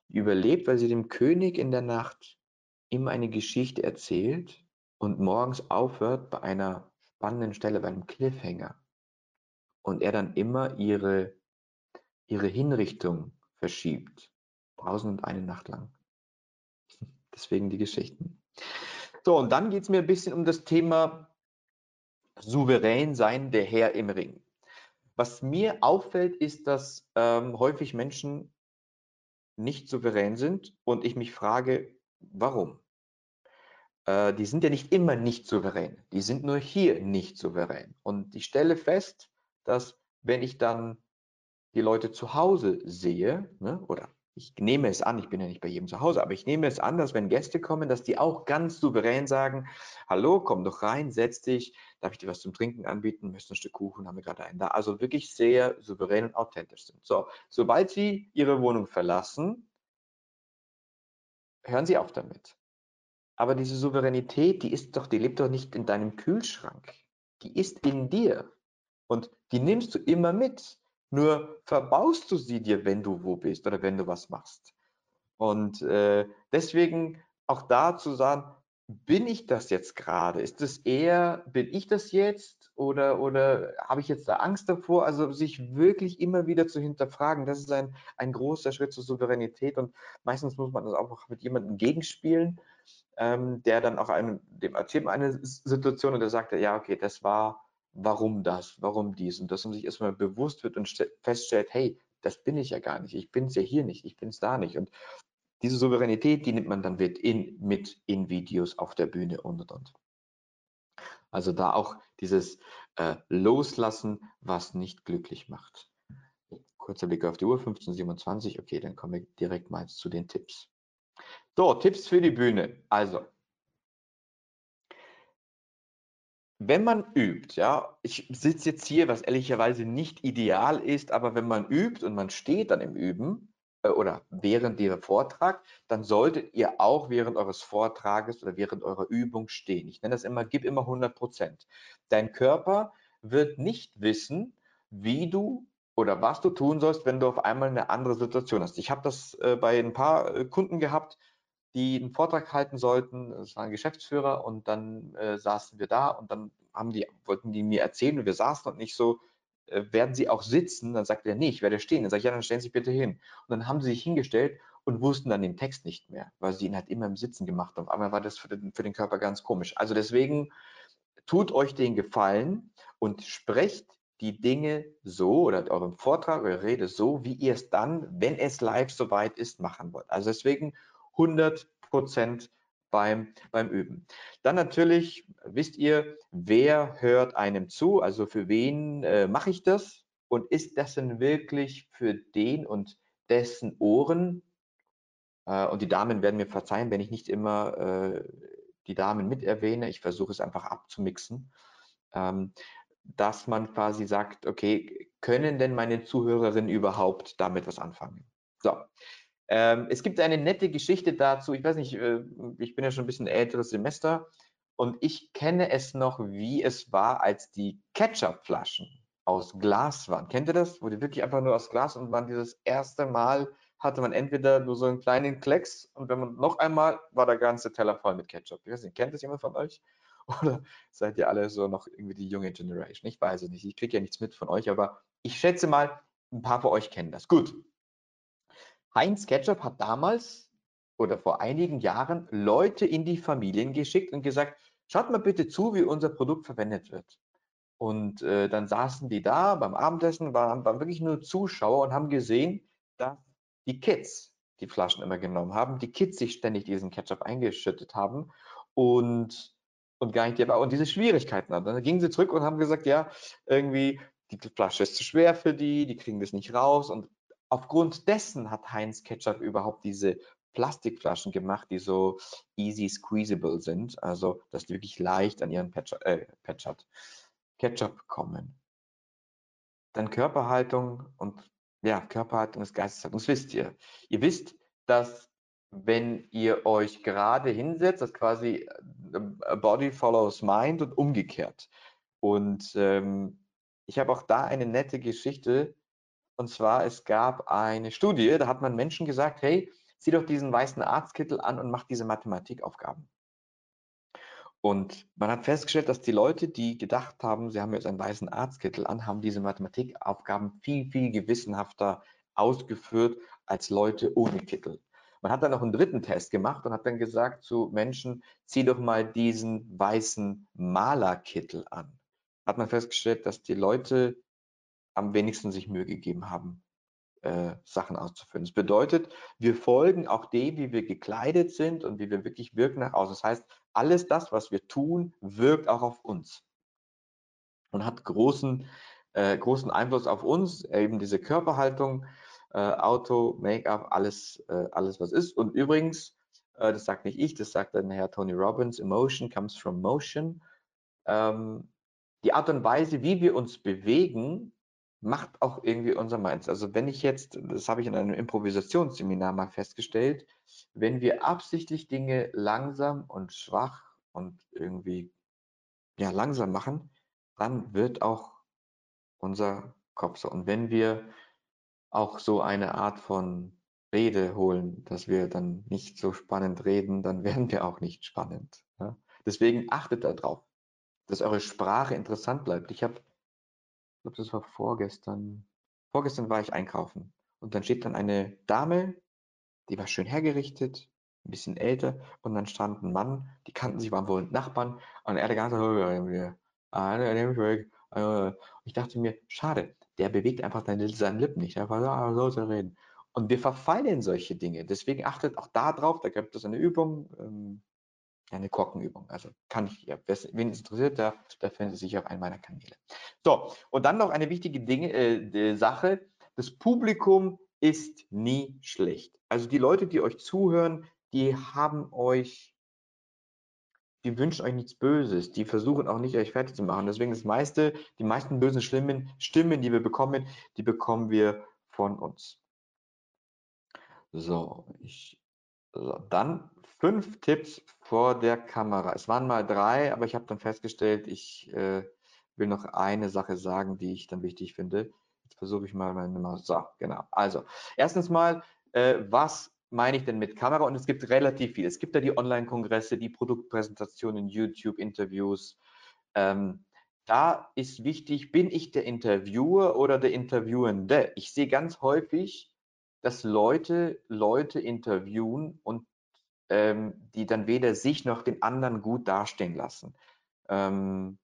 Die überlebt, weil sie dem König in der Nacht immer eine Geschichte erzählt und morgens aufhört bei einer spannenden Stelle, bei einem Cliffhanger. Und er dann immer ihre ihre Hinrichtung verschiebt. Tausend und eine Nacht lang. [laughs] Deswegen die Geschichten. So, und dann geht es mir ein bisschen um das Thema souverän sein, der Herr im Ring. Was mir auffällt, ist, dass ähm, häufig Menschen nicht souverän sind und ich mich frage, warum? Äh, die sind ja nicht immer nicht souverän, die sind nur hier nicht souverän. Und ich stelle fest, dass wenn ich dann die Leute zu Hause sehe, ne, oder ich nehme es an, ich bin ja nicht bei jedem zu Hause, aber ich nehme es an, dass wenn Gäste kommen, dass die auch ganz souverän sagen, hallo, komm doch rein, setz dich, darf ich dir was zum Trinken anbieten, möchtest ein Stück Kuchen, haben wir gerade einen da. Also wirklich sehr souverän und authentisch sind. So, sobald sie ihre Wohnung verlassen, hören sie auf damit. Aber diese Souveränität, die ist doch, die lebt doch nicht in deinem Kühlschrank. Die ist in dir. Und die nimmst du immer mit. Nur verbaust du sie dir, wenn du wo bist oder wenn du was machst. Und äh, deswegen auch da zu sagen, bin ich das jetzt gerade? Ist es eher, bin ich das jetzt oder, oder habe ich jetzt da Angst davor? Also sich wirklich immer wieder zu hinterfragen, das ist ein, ein großer Schritt zur Souveränität und meistens muss man das auch mit jemandem gegenspielen, ähm, der dann auch einem, dem erzählt eine Situation und der sagt, ja, okay, das war, warum das, warum dies und dass man sich erstmal bewusst wird und feststellt, hey, das bin ich ja gar nicht, ich bin es ja hier nicht, ich bin es da nicht und diese Souveränität, die nimmt man dann mit in, mit in Videos auf der Bühne und und und. Also da auch dieses äh, Loslassen, was nicht glücklich macht. Kurzer Blick auf die Uhr, 15.27, okay, dann kommen wir direkt mal zu den Tipps. So, Tipps für die Bühne. Also, wenn man übt, ja, ich sitze jetzt hier, was ehrlicherweise nicht ideal ist, aber wenn man übt und man steht dann im Üben äh, oder während Ihrem Vortrag, dann solltet ihr auch während eures Vortrages oder während eurer Übung stehen. Ich nenne das immer, gib immer 100 Prozent. Dein Körper wird nicht wissen, wie du oder was du tun sollst, wenn du auf einmal eine andere Situation hast. Ich habe das äh, bei ein paar äh, Kunden gehabt, die einen Vortrag halten sollten. Das war ein Geschäftsführer und dann äh, saßen wir da und dann haben die, wollten die mir erzählen und wir saßen und nicht so, äh, werden Sie auch sitzen? Dann sagt er, nee, ich werde stehen. Dann sage ich, ja, dann stellen Sie sich bitte hin. Und dann haben sie sich hingestellt und wussten dann den Text nicht mehr, weil sie ihn halt immer im Sitzen gemacht haben. Auf einmal war das für den, für den Körper ganz komisch. Also deswegen tut euch den Gefallen und sprecht die Dinge so oder eurem Vortrag, eure Rede so, wie ihr es dann, wenn es live soweit ist, machen wollt. Also deswegen 100 Prozent beim, beim Üben. Dann natürlich wisst ihr, wer hört einem zu, also für wen äh, mache ich das und ist das denn wirklich für den und dessen Ohren? Äh, und die Damen werden mir verzeihen, wenn ich nicht immer äh, die Damen mit erwähne. Ich versuche es einfach abzumixen, ähm, dass man quasi sagt, okay, können denn meine Zuhörerinnen überhaupt damit was anfangen? So, ähm, es gibt eine nette Geschichte dazu. Ich weiß nicht, äh, ich bin ja schon ein bisschen älteres Semester und ich kenne es noch, wie es war, als die Ketchupflaschen aus Glas waren. Kennt ihr das? Die wirklich einfach nur aus Glas und waren dieses erste Mal hatte man entweder nur so einen kleinen Klecks und wenn man noch einmal war der ganze Teller voll mit Ketchup. Ich weiß nicht, kennt das jemand von euch? [laughs] Oder seid ihr alle so noch irgendwie die junge Generation? Ich weiß es nicht. Ich kriege ja nichts mit von euch, aber ich schätze mal, ein paar von euch kennen das. Gut. Heinz Ketchup hat damals oder vor einigen Jahren Leute in die Familien geschickt und gesagt, schaut mal bitte zu, wie unser Produkt verwendet wird. Und äh, dann saßen die da beim Abendessen, waren, waren wirklich nur Zuschauer und haben gesehen, dass die Kids die Flaschen immer genommen haben, die Kids sich ständig diesen Ketchup eingeschüttet haben und, und gar nicht, und diese Schwierigkeiten hatten. Dann gingen sie zurück und haben gesagt, ja, irgendwie, die Flasche ist zu schwer für die, die kriegen das nicht raus und aufgrund dessen hat Heinz Ketchup überhaupt diese Plastikflaschen gemacht, die so easy squeezable sind, also dass die wirklich leicht an ihren Ketchup, äh, Ketchup, kommen. Dann Körperhaltung und ja, Körperhaltung ist Geisteshaltung, das wisst ihr. Ihr wisst, dass wenn ihr euch gerade hinsetzt, dass quasi äh, Body follows Mind und umgekehrt. Und ähm, ich habe auch da eine nette Geschichte und zwar, es gab eine Studie, da hat man Menschen gesagt, hey, zieh doch diesen weißen Arztkittel an und mach diese Mathematikaufgaben. Und man hat festgestellt, dass die Leute, die gedacht haben, sie haben jetzt einen weißen Arztkittel an, haben diese Mathematikaufgaben viel, viel gewissenhafter ausgeführt als Leute ohne Kittel. Man hat dann noch einen dritten Test gemacht und hat dann gesagt zu Menschen, zieh doch mal diesen weißen Malerkittel an. Hat man festgestellt, dass die Leute am wenigsten sich Mühe gegeben haben, äh, Sachen auszuführen. Das bedeutet, wir folgen auch dem, wie wir gekleidet sind und wie wir wirklich wirken nach außen. Das heißt, alles das, was wir tun, wirkt auch auf uns und hat großen, äh, großen Einfluss auf uns, eben diese Körperhaltung. äh, Auto, Make-up, alles, äh, alles was ist. Und übrigens, äh, das sagt nicht ich, das sagt dann Herr Tony Robbins, Emotion comes from motion. Ähm, die Art und Weise, wie wir uns bewegen, macht auch irgendwie unser Minds. Also wenn ich jetzt, das habe ich in einem Improvisationsseminar mal festgestellt, wenn wir absichtlich Dinge langsam und schwach und irgendwie ja, langsam machen, dann wird auch unser Kopf so. Und wenn wir auch so eine Art von Rede holen, dass wir dann nicht so spannend reden, dann [laughs] werden wir auch nicht spannend. Ja? Deswegen achtet darauf, dass eure Sprache interessant bleibt. Ich habe, glaube, das war vorgestern, vorgestern war ich einkaufen und dann steht dann eine Dame, die war schön hergerichtet, ein bisschen älter und dann stand ein Mann, die kannten sich, waren wohl Nachbarn und er hatte ganz ich dachte mir, schade, der bewegt einfach seine, seine Lippen nicht, einfach so, so reden. Und wir verfallen in solche Dinge. Deswegen achtet auch da drauf, da gibt es eine Übung, ähm, eine Korkenübung. Also kann ich, ja, wen es interessiert, da, da findet sich auf einem meiner Kanäle. So, und dann noch eine wichtige Dinge, äh, Sache. Das Publikum ist nie schlecht. Also die Leute, die euch zuhören, die haben euch, die wünschen euch nichts Böses, die versuchen auch nicht euch fertig zu machen. Deswegen das meiste, die meisten bösen Stimmen, Stimmen, die wir bekommen, die bekommen wir von uns. So, ich, so, dann fünf Tipps vor der Kamera. Es waren mal drei, aber ich habe dann festgestellt, ich äh, will noch eine Sache sagen, die ich dann wichtig finde. Jetzt versuche ich mal meine Maus. So, genau. Also, erstens mal, äh, was meine ich denn mit Kamera? Und es gibt relativ viel. Es gibt ja die Online-Kongresse, die Produktpräsentationen, YouTube-Interviews. Ähm, da ist wichtig, bin ich der Interviewer oder der Interviewende? Ich sehe ganz häufig, dass Leute Leute interviewen und ähm, die dann weder sich noch den anderen gut dastehen lassen. Ähm,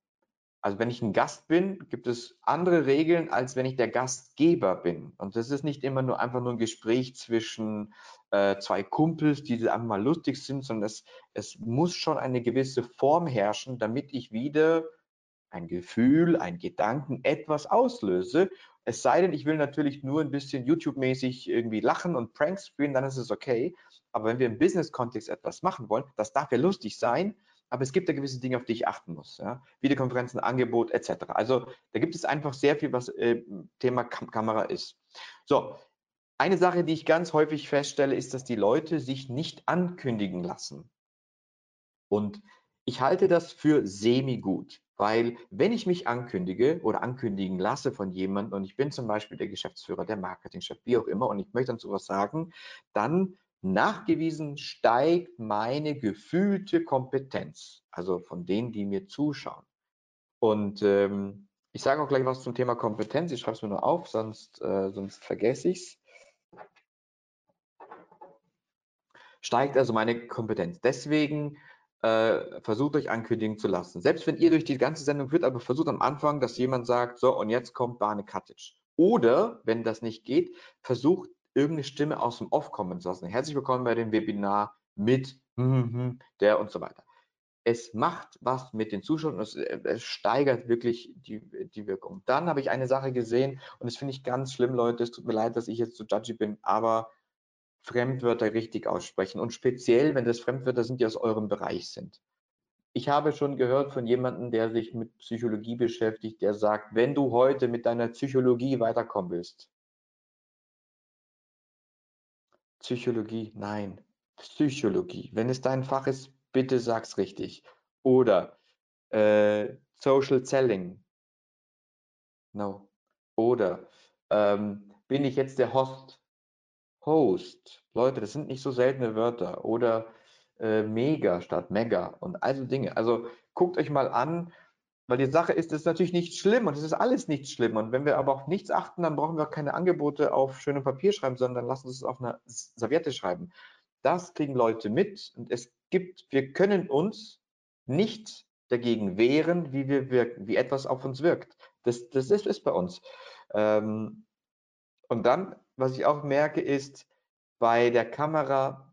also wenn ich ein Gast bin, gibt es andere Regeln, als wenn ich der Gastgeber bin. Und das ist nicht immer nur einfach nur ein Gespräch zwischen äh, zwei Kumpels, die einfach mal lustig sind, sondern es, es muss schon eine gewisse Form herrschen, damit ich wieder ein Gefühl, ein Gedanken, etwas auslöse. Es sei denn, ich will natürlich nur ein bisschen YouTube-mäßig irgendwie lachen und Pranks spielen, dann ist es okay. Aber wenn wir im Business-Kontext etwas machen wollen, das darf ja lustig sein, aber es gibt da gewisse Dinge, auf die ich achten muss. Ja? Videokonferenzen, Angebot etc. Also da gibt es einfach sehr viel, was äh, Thema Kam Kamera ist. So, eine Sache, die ich ganz häufig feststelle, ist, dass die Leute sich nicht ankündigen lassen. Und ich halte das für semi-gut, weil wenn ich mich ankündige oder ankündigen lasse von jemandem und ich bin zum Beispiel der Geschäftsführer, der Marketingchef, wie auch immer, und ich möchte dann sowas sagen, dann nachgewiesen steigt meine gefühlte Kompetenz, also von denen, die mir zuschauen. Und ähm, ich sage auch gleich was zum Thema Kompetenz. Ich schreibe es mir nur auf, sonst, äh, sonst vergesse ich es. Steigt also meine Kompetenz. Deswegen äh, versucht euch ankündigen zu lassen. Selbst wenn ihr durch die ganze Sendung führt, aber versucht am Anfang, dass jemand sagt, so und jetzt kommt Barne Katic. Oder, wenn das nicht geht, versucht irgendeine Stimme aus dem Off kommen zu lassen. Herzlich willkommen bei dem Webinar mit der und so weiter. Es macht was mit den Zuschauern, es, es steigert wirklich die, die Wirkung. Dann habe ich eine Sache gesehen und das finde ich ganz schlimm, Leute. Es tut mir leid, dass ich jetzt so judgy bin, aber Fremdwörter richtig aussprechen und speziell, wenn das Fremdwörter sind, die aus eurem Bereich sind. Ich habe schon gehört von jemandem, der sich mit Psychologie beschäftigt, der sagt, wenn du heute mit deiner Psychologie weiterkommen willst, Psychologie, nein, Psychologie. Wenn es dein Fach ist, bitte sag's richtig. Oder äh, Social Selling. No. Oder ähm, bin ich jetzt der Host? Host. Leute, das sind nicht so seltene Wörter. Oder äh, Mega statt Mega und all so Dinge. Also guckt euch mal an, weil die Sache ist, es ist natürlich nicht schlimm und es ist alles nicht schlimm. Und wenn wir aber auf nichts achten, dann brauchen wir keine Angebote auf schönem Papier schreiben, sondern lassen uns es auf einer Serviette schreiben. Das kriegen Leute mit und es gibt, wir können uns nicht dagegen wehren, wie wir wirken, wie etwas auf uns wirkt. Das, das ist, ist bei uns. Ähm, und dann, was ich auch merke, ist bei der Kamera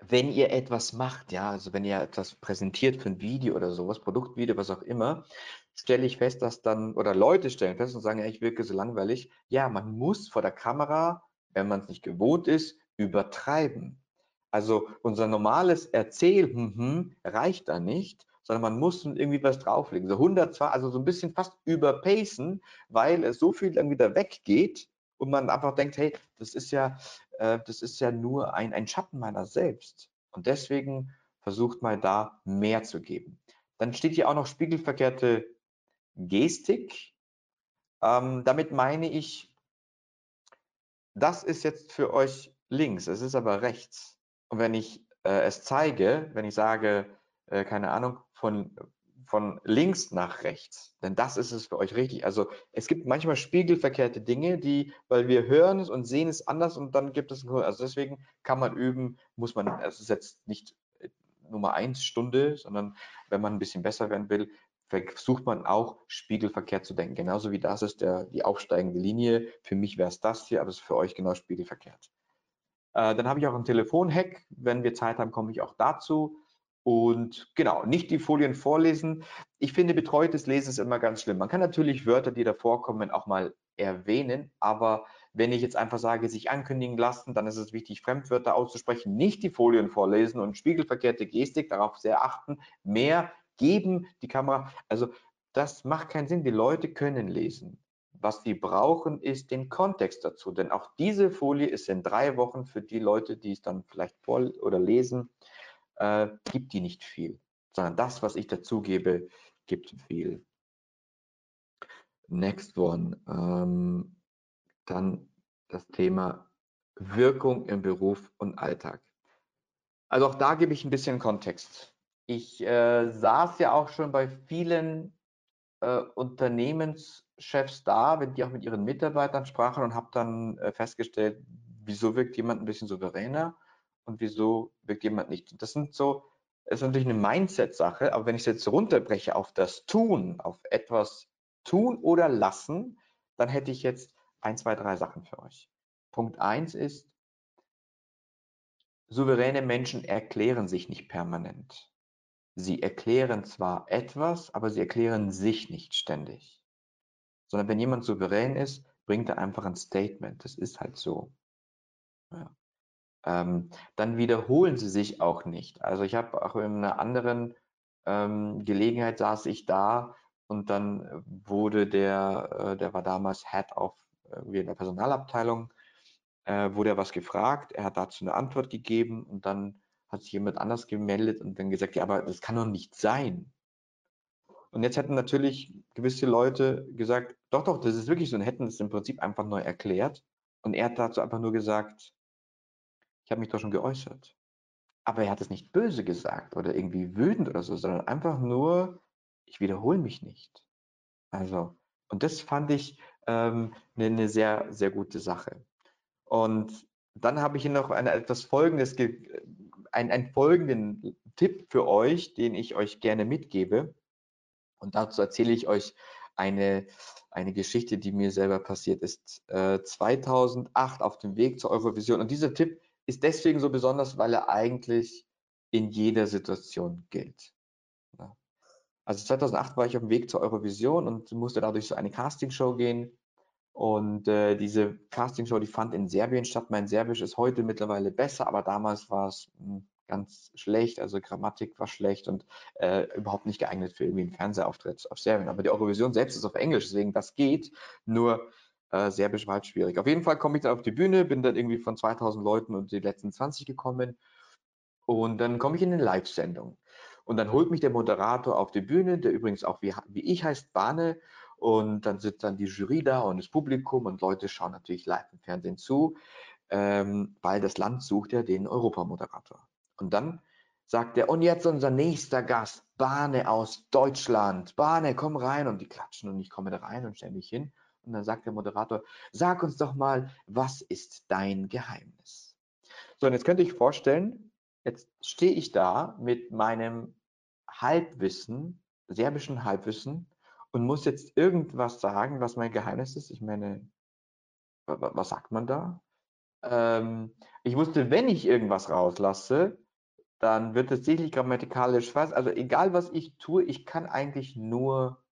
wenn ihr etwas macht, ja, also wenn ihr etwas präsentiert für ein Video oder sowas, Produktvideo, was auch immer, stelle ich fest, dass dann, oder Leute stellen fest und sagen, ja, ich wirke so langweilig. Ja, man muss vor der Kamera, wenn man es nicht gewohnt ist, übertreiben. Also unser normales Erzähl hm, reicht da nicht, sondern man muss irgendwie was drauflegen. So 100 zwar, also so ein bisschen fast überpacen, weil es so viel dann wieder weggeht und man einfach denkt, hey, das ist ja, äh, das ist ja nur ein, ein Schatten meiner selbst. Und deswegen versucht mal da mehr zu geben. Dann steht hier auch noch spiegelverkehrte Gestik. Ähm, damit meine ich, das ist jetzt für euch links, es ist aber rechts. Und wenn ich äh, es zeige, wenn ich sage, äh, keine Ahnung, von, von links nach rechts, denn das ist es für euch richtig. Also es gibt manchmal spiegelverkehrte Dinge, die, weil wir hören es und sehen es anders und dann gibt es, also deswegen kann man üben, muss man, es ist jetzt nicht äh, Nummer eins Stunde, sondern wenn man ein bisschen besser werden will, versucht man auch spiegelverkehrt zu denken. Genauso wie das ist der, die aufsteigende Linie. Für mich wäre es das hier, aber es ist für euch genau spiegelverkehrt. Äh, dann habe ich auch einen Telefonhack. Wenn wir Zeit haben, komme ich auch dazu. Und genau, nicht die Folien vorlesen. Ich finde, betreutes Lesen ist immer ganz schlimm. Man kann natürlich Wörter, die da vorkommen, auch mal erwähnen, aber wenn ich jetzt einfach sage, sich ankündigen lassen, dann ist es wichtig, Fremdwörter auszusprechen, nicht die Folien vorlesen und spiegelverkehrte Gestik, darauf sehr achten, mehr geben, die Kamera. Also das macht keinen Sinn. Die Leute können lesen. Was sie brauchen, ist den Kontext dazu. Denn auch diese Folie ist in drei Wochen für die Leute, die es dann vielleicht vor oder lesen, äh, gibt die nicht viel. Sondern das, was ich dazugebe, gibt viel. Next one. Ähm, dann das Thema Wirkung im Beruf und Alltag. Also auch da gebe ich ein bisschen Kontext. Ich äh, saß ja auch schon bei vielen äh, Unternehmenschefs da, wenn die auch mit ihren Mitarbeitern sprachen und habe dann äh, festgestellt, wieso wirkt jemand ein bisschen souveräner und wieso wirkt jemand nicht. Das sind so, das ist natürlich eine Mindset-Sache, aber wenn ich es jetzt runterbreche auf das Tun, auf etwas tun oder lassen, dann hätte ich jetzt ein, zwei, drei Sachen für euch. Punkt eins ist, souveräne Menschen erklären sich nicht permanent. Sie erklären zwar etwas, aber sie erklären sich nicht ständig. Sondern wenn jemand souverän ist, bringt er einfach ein Statement. Das ist halt so. Ja. Ähm, dann wiederholen sie sich auch nicht. Also ich habe auch in einer anderen ähm, Gelegenheit saß ich da und dann wurde der, äh, der war damals Head of irgendwie in der Personalabteilung, äh, wurde er was gefragt, er hat dazu eine Antwort gegeben und dann hat sich jemand anders gemeldet und dann gesagt, ja, aber das kann doch nicht sein. Und jetzt hätten natürlich gewisse Leute gesagt, doch, doch, das ist wirklich so und hätten es im Prinzip einfach neu erklärt. Und er hat dazu einfach nur gesagt, ich habe mich doch schon geäußert. Aber er hat es nicht böse gesagt oder irgendwie wütend oder so, sondern einfach nur, ich wiederhole mich nicht. Also, und das fand ich ähm, eine, eine sehr, sehr gute Sache. Und dann habe ich hier noch eine, etwas Folgendes einen, einen folgenden Tipp für euch, den ich euch gerne mitgebe. Und dazu erzähle ich euch eine, eine Geschichte, die mir selber passiert ist. Äh, 2008 auf dem Weg zur Eurovision. Und dieser Tipp ist deswegen so besonders, weil er eigentlich in jeder Situation gilt. Ja. Also 2008 war ich auf dem Weg zur Eurovision und musste dadurch so eine Castingshow gehen. Und äh, diese Castingshow, die fand in Serbien statt. Mein Serbisch ist heute mittlerweile besser, aber damals war es hm, ganz schlecht. Also Grammatik war schlecht und äh, überhaupt nicht geeignet für irgendwie einen Fernsehauftritt auf Serbien. Aber die Eurovision selbst ist auf Englisch, deswegen das geht. Nur äh, Serbisch war schwierig. Auf jeden Fall komme ich dann auf die Bühne, bin dann irgendwie von 2000 Leuten und die letzten 20 gekommen. Und dann komme ich in eine Live-Sendung. Und dann holt mich der Moderator auf die Bühne, der übrigens auch wie, wie ich heißt, Bane. Und dann sitzt dann die Jury da und das Publikum und Leute schauen natürlich live im Fernsehen zu, ähm, weil das Land sucht ja den Europamoderator. Und dann sagt er, und jetzt unser nächster Gast, Bahne aus Deutschland. Bahne, komm rein. Und die klatschen und ich komme da rein und stelle mich hin. Und dann sagt der Moderator, sag uns doch mal, was ist dein Geheimnis? So, und jetzt könnte ich vorstellen, jetzt stehe ich da mit meinem Halbwissen, serbischen Halbwissen und muss jetzt irgendwas sagen, was mein Geheimnis ist. Ich meine, was sagt man da? Ähm, ich wusste, wenn ich irgendwas rauslasse, dann wird es sicherlich grammatikalisch falsch. Also egal, was ich tue, ich kann eigentlich nur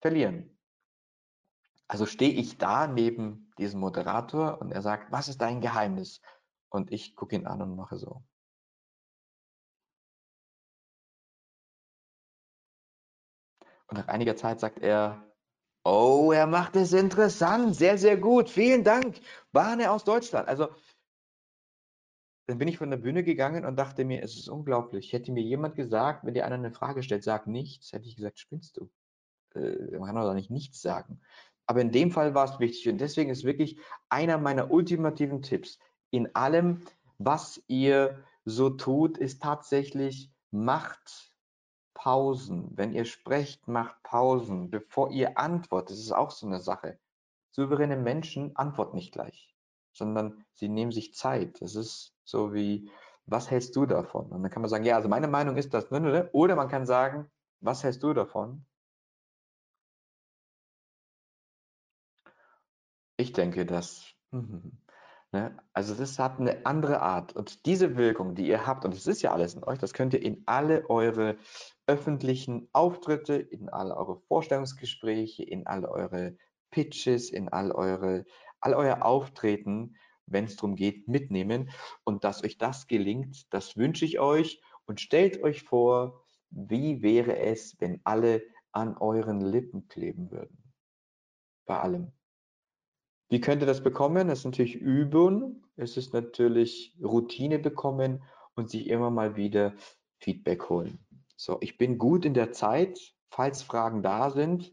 verlieren. Also stehe ich da neben diesem Moderator und er sagt, was ist dein Geheimnis? Und ich gucke ihn an und mache so. Und nach einiger Zeit sagt er, oh, er macht es interessant, sehr, sehr gut, vielen Dank, Bahne aus Deutschland. Also dann bin ich von der Bühne gegangen und dachte mir, es ist unglaublich. Hätte mir jemand gesagt, wenn dir einer eine Frage stellt, sag nichts, hätte ich gesagt, spinnst du. Äh, man kann doch nicht nichts sagen. Aber in dem Fall war es wichtig und deswegen ist wirklich einer meiner ultimativen Tipps in allem, was ihr so tut, ist tatsächlich macht Pausen. Wenn ihr sprecht, macht Pausen, bevor ihr antwortet. Das ist auch so eine Sache. Souveräne Menschen antworten nicht gleich, sondern sie nehmen sich Zeit. Das ist so wie, was hältst du davon? Und dann kann man sagen, ja, also meine Meinung ist das, ne, ne, ne. oder man kann sagen, was hältst du davon? Ich denke, dass, ne, also das hat eine andere Art und diese Wirkung, die ihr habt, und es ist ja alles in euch, das könnt ihr in alle eure öffentlichen Auftritte, in alle eure Vorstellungsgespräche, in alle eure Pitches, in all eure, all euer Auftreten, wenn es darum geht, mitnehmen. Und dass euch das gelingt, das wünsche ich euch. Und stellt euch vor, wie wäre es, wenn alle an euren Lippen kleben würden? Bei allem. Wie könnt ihr das bekommen? Es ist natürlich Übung, es ist natürlich Routine bekommen und sich immer mal wieder Feedback holen. So, ich bin gut in der Zeit. Falls Fragen da sind,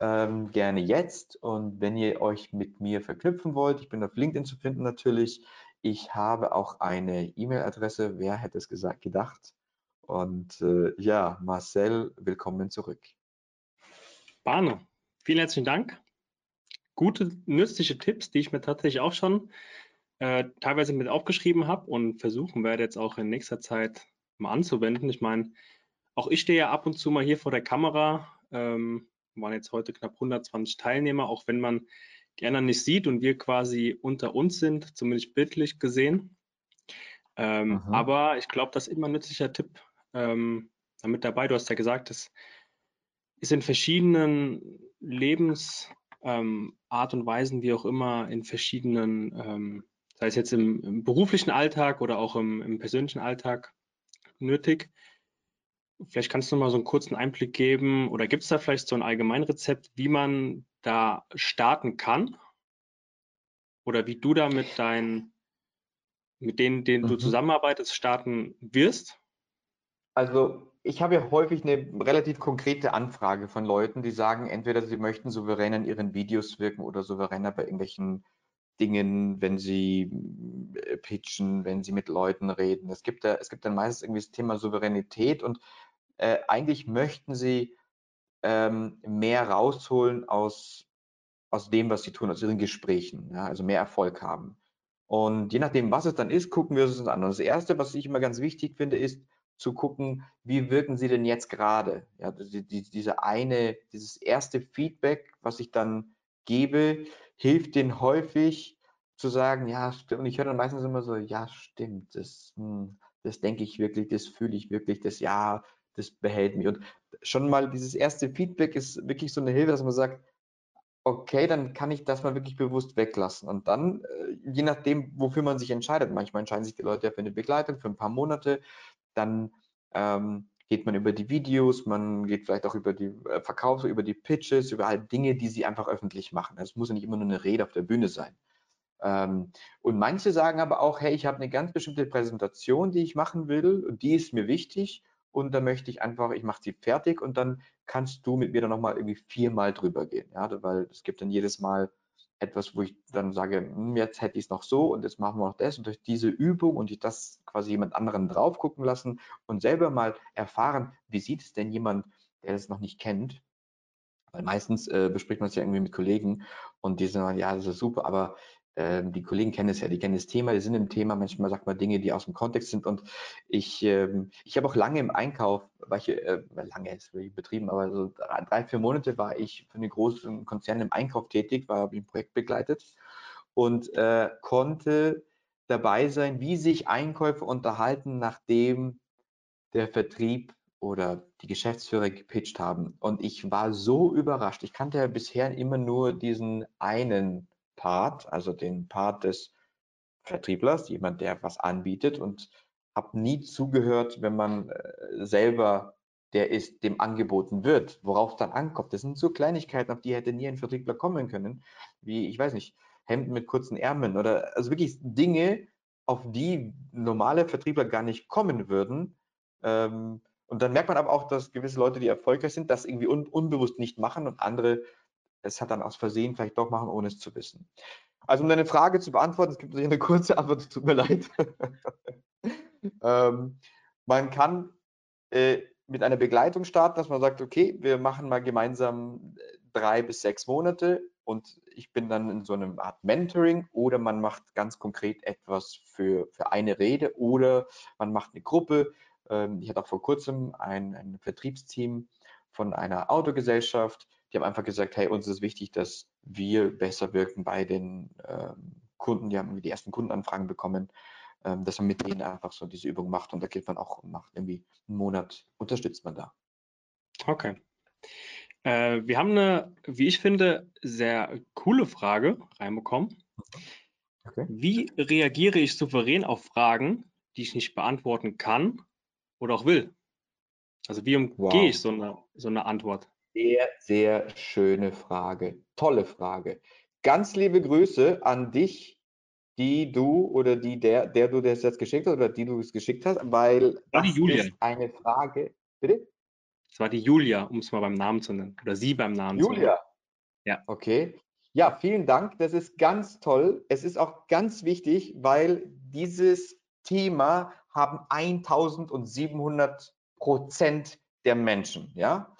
ähm, gerne jetzt. Und wenn ihr euch mit mir verknüpfen wollt, ich bin auf LinkedIn zu finden natürlich. Ich habe auch eine E-Mail-Adresse. Wer hätte es gesagt, gedacht? Und äh, ja, Marcel, willkommen zurück. Bano, vielen herzlichen Dank. Gute, nützliche Tipps, die ich mir tatsächlich auch schon äh, teilweise mit aufgeschrieben habe und versuchen werde jetzt auch in nächster Zeit mal anzuwenden. Ich meine, auch ich stehe ja ab und zu mal hier vor der Kamera. Ähm, waren jetzt heute knapp 120 Teilnehmer, auch wenn man die anderen nicht sieht und wir quasi unter uns sind, zumindest bildlich gesehen. Ähm, aber ich glaube, das ist immer ein nützlicher Tipp ähm, damit dabei. Du hast ja gesagt, es ist in verschiedenen Lebensart ähm, und Weisen, wie auch immer, in verschiedenen, ähm, sei es jetzt im, im, beruflichen Alltag oder auch im, im persönlichen Alltag nötig. Vielleicht kannst du mal so einen kurzen Einblick geben oder gibt es da vielleicht so ein Allgemeinrezept, wie man da starten kann? Oder wie du da mit deinen, mit denen, denen mhm. du zusammenarbeitest, starten wirst? Also ich habe ja häufig eine relativ konkrete Anfrage von Leuten, die sagen, entweder sie möchten souverän in ihren Videos wirken oder souveräner bei irgendwelchen Dingen, wenn sie äh, pitchen, wenn sie mit Leuten reden. Es gibt, da, es gibt dann meistens irgendwie das Thema Souveränität und äh, eigentlich möchten sie ähm, mehr rausholen aus, aus dem, was sie tun, aus ihren Gesprächen, ja, also mehr Erfolg haben. Und je nachdem, was es dann ist, gucken wir es uns an. Und das Erste, was ich immer ganz wichtig finde, ist zu gucken, wie wirken sie denn jetzt gerade? Ja, die, die, diese eine, dieses erste Feedback, was ich dann gebe, hilft denen häufig zu sagen, ja, stimmt. Und ich höre dann meistens immer so, ja, stimmt, das, hm, das denke ich wirklich, das fühle ich wirklich, das, ja, das behält mich. Und schon mal dieses erste Feedback ist wirklich so eine Hilfe, dass man sagt, okay, dann kann ich das mal wirklich bewusst weglassen. Und dann, äh, je nachdem, wofür man sich entscheidet, manchmal entscheiden sich die Leute ja für eine Begleitung für ein paar Monate, dann ähm, geht man über die Videos, man geht vielleicht auch über die äh, Verkaufs-, über die Pitches, über all Dinge, die sie einfach öffentlich machen. Es muss ja nicht immer nur eine Rede auf der Bühne sein. Ähm, und manche sagen aber auch, hey, ich habe eine ganz bestimmte Präsentation, die ich machen will und die ist mir wichtig und dann möchte ich einfach, ich mache sie fertig und dann kannst du mit mir dann nochmal irgendwie viermal drüber gehen, ja, weil es gibt dann jedes Mal etwas, wo ich dann sage, hm, jetzt hätte ich es noch so und jetzt machen wir noch das. Und durch diese Übung und ich das quasi jemand anderen drauf gucken lassen und selber mal erfahren, wie sieht es denn jemand, der das noch nicht kennt, weil meistens äh, bespricht man es ja irgendwie mit Kollegen und die sagen, ja, das ist super, aber die Kollegen kennen es ja, die kennen das Thema, die sind im Thema, manchmal sagt man Dinge, die aus dem Kontext sind. Und ich, ähm, ich habe auch lange im Einkauf, war ich, äh, lange ist betrieben, aber so drei, vier Monate war ich für einen großen Konzern im Einkauf tätig, war habe ein Projekt begleitet und äh, konnte dabei sein, wie sich Einkäufer unterhalten, nachdem der Vertrieb oder die Geschäftsführer gepitcht haben. Und ich war so überrascht. Ich kannte ja bisher immer nur diesen einen Part, also den Part des Vertrieblers, jemand, der was anbietet und habe nie zugehört, wenn man äh, selber der ist, dem angeboten wird, worauf es dann ankommt. Das sind so Kleinigkeiten, auf die hätte nie ein Vertriebler kommen können, wie, ich weiß nicht, Hemden mit kurzen Ärmeln oder also wirklich Dinge, auf die normale Vertriebler gar nicht kommen würden. Ähm, und dann merkt man aber auch, dass gewisse Leute, die erfolgreich sind, das irgendwie un unbewusst nicht machen und andere es hat dann aus Versehen vielleicht doch machen, ohne es zu wissen. Also um deine Frage zu beantworten, es gibt natürlich eine [laughs] kurze Antwort, tut mir leid. [laughs] ähm, man kann äh, mit einer Begleitung starten, dass man sagt, okay, wir machen mal gemeinsam äh, drei bis sechs Monate und ich bin dann in so einem Art Mentoring oder man macht ganz konkret etwas für, für eine Rede oder man macht eine Gruppe. Ähm, ich hatte auch vor kurzem ein, ein Vertriebsteam von einer Autogesellschaft, die haben einfach gesagt, hey, uns ist wichtig, dass wir besser wirken bei den ähm, Kunden, die haben die ersten Kundenanfragen bekommen ähm, dass man mit denen einfach so diese Übung macht und da geht man auch nach irgendwie einen Monat, unterstützt man da. Okay. Äh, wir haben eine, wie ich finde, sehr coole Frage reinbekommen. Okay. Wie reagiere ich souverän auf Fragen, die ich nicht beantworten kann oder auch will? Also wie umgehe wow. ich so eine, so eine Antwort? Sehr, sehr schöne Frage. Tolle Frage. Ganz liebe Grüße an dich, die du oder die der, der du das jetzt geschickt hast oder die du es geschickt hast, weil war das ist eine Frage. Bitte? Es war die Julia, um es mal beim Namen zu nennen. Oder sie beim Namen Julia. zu nennen. Julia. Ja. Okay. Ja, vielen Dank. Das ist ganz toll. Es ist auch ganz wichtig, weil dieses Thema haben 1700 Prozent der Menschen. Ja.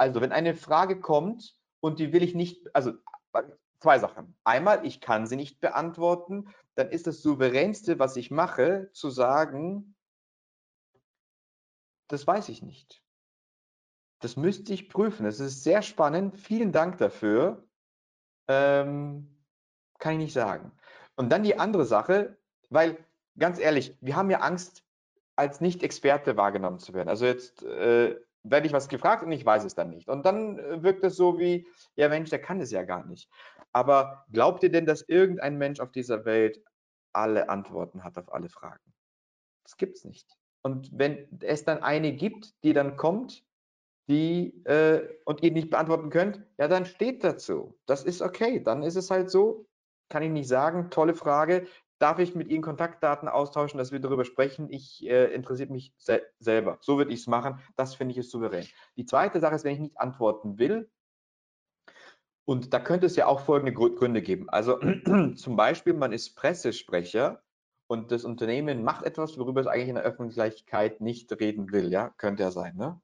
Also, wenn eine Frage kommt und die will ich nicht, also zwei Sachen. Einmal, ich kann sie nicht beantworten, dann ist das souveränste, was ich mache, zu sagen, das weiß ich nicht. Das müsste ich prüfen. Das ist sehr spannend. Vielen Dank dafür. Ähm, kann ich nicht sagen. Und dann die andere Sache, weil ganz ehrlich, wir haben ja Angst, als Nicht-Experte wahrgenommen zu werden. Also jetzt äh, werde ich was gefragt und ich weiß es dann nicht. Und dann äh, wirkt es so wie, ja Mensch, der kann es ja gar nicht. Aber glaubt ihr denn, dass irgendein Mensch auf dieser Welt alle Antworten hat auf alle Fragen? Das gibt es nicht. Und wenn es dann eine gibt, die dann kommt, die äh, und ihr nicht beantworten könnt, ja, dann steht dazu. Das ist okay. Dann ist es halt so. Kann ich nicht sagen. Tolle Frage. Darf ich mit Ihnen Kontaktdaten austauschen, dass wir darüber sprechen? Ich äh, interessiert mich se selber. So würde ich es machen. Das finde ich ist souverän. Die zweite Sache ist, wenn ich nicht antworten will, und da könnte es ja auch folgende Gründe geben. Also [clears throat] zum Beispiel, man ist Pressesprecher und das Unternehmen macht etwas, worüber es eigentlich in der Öffentlichkeit nicht reden will. Ja, könnte ja sein. Ne?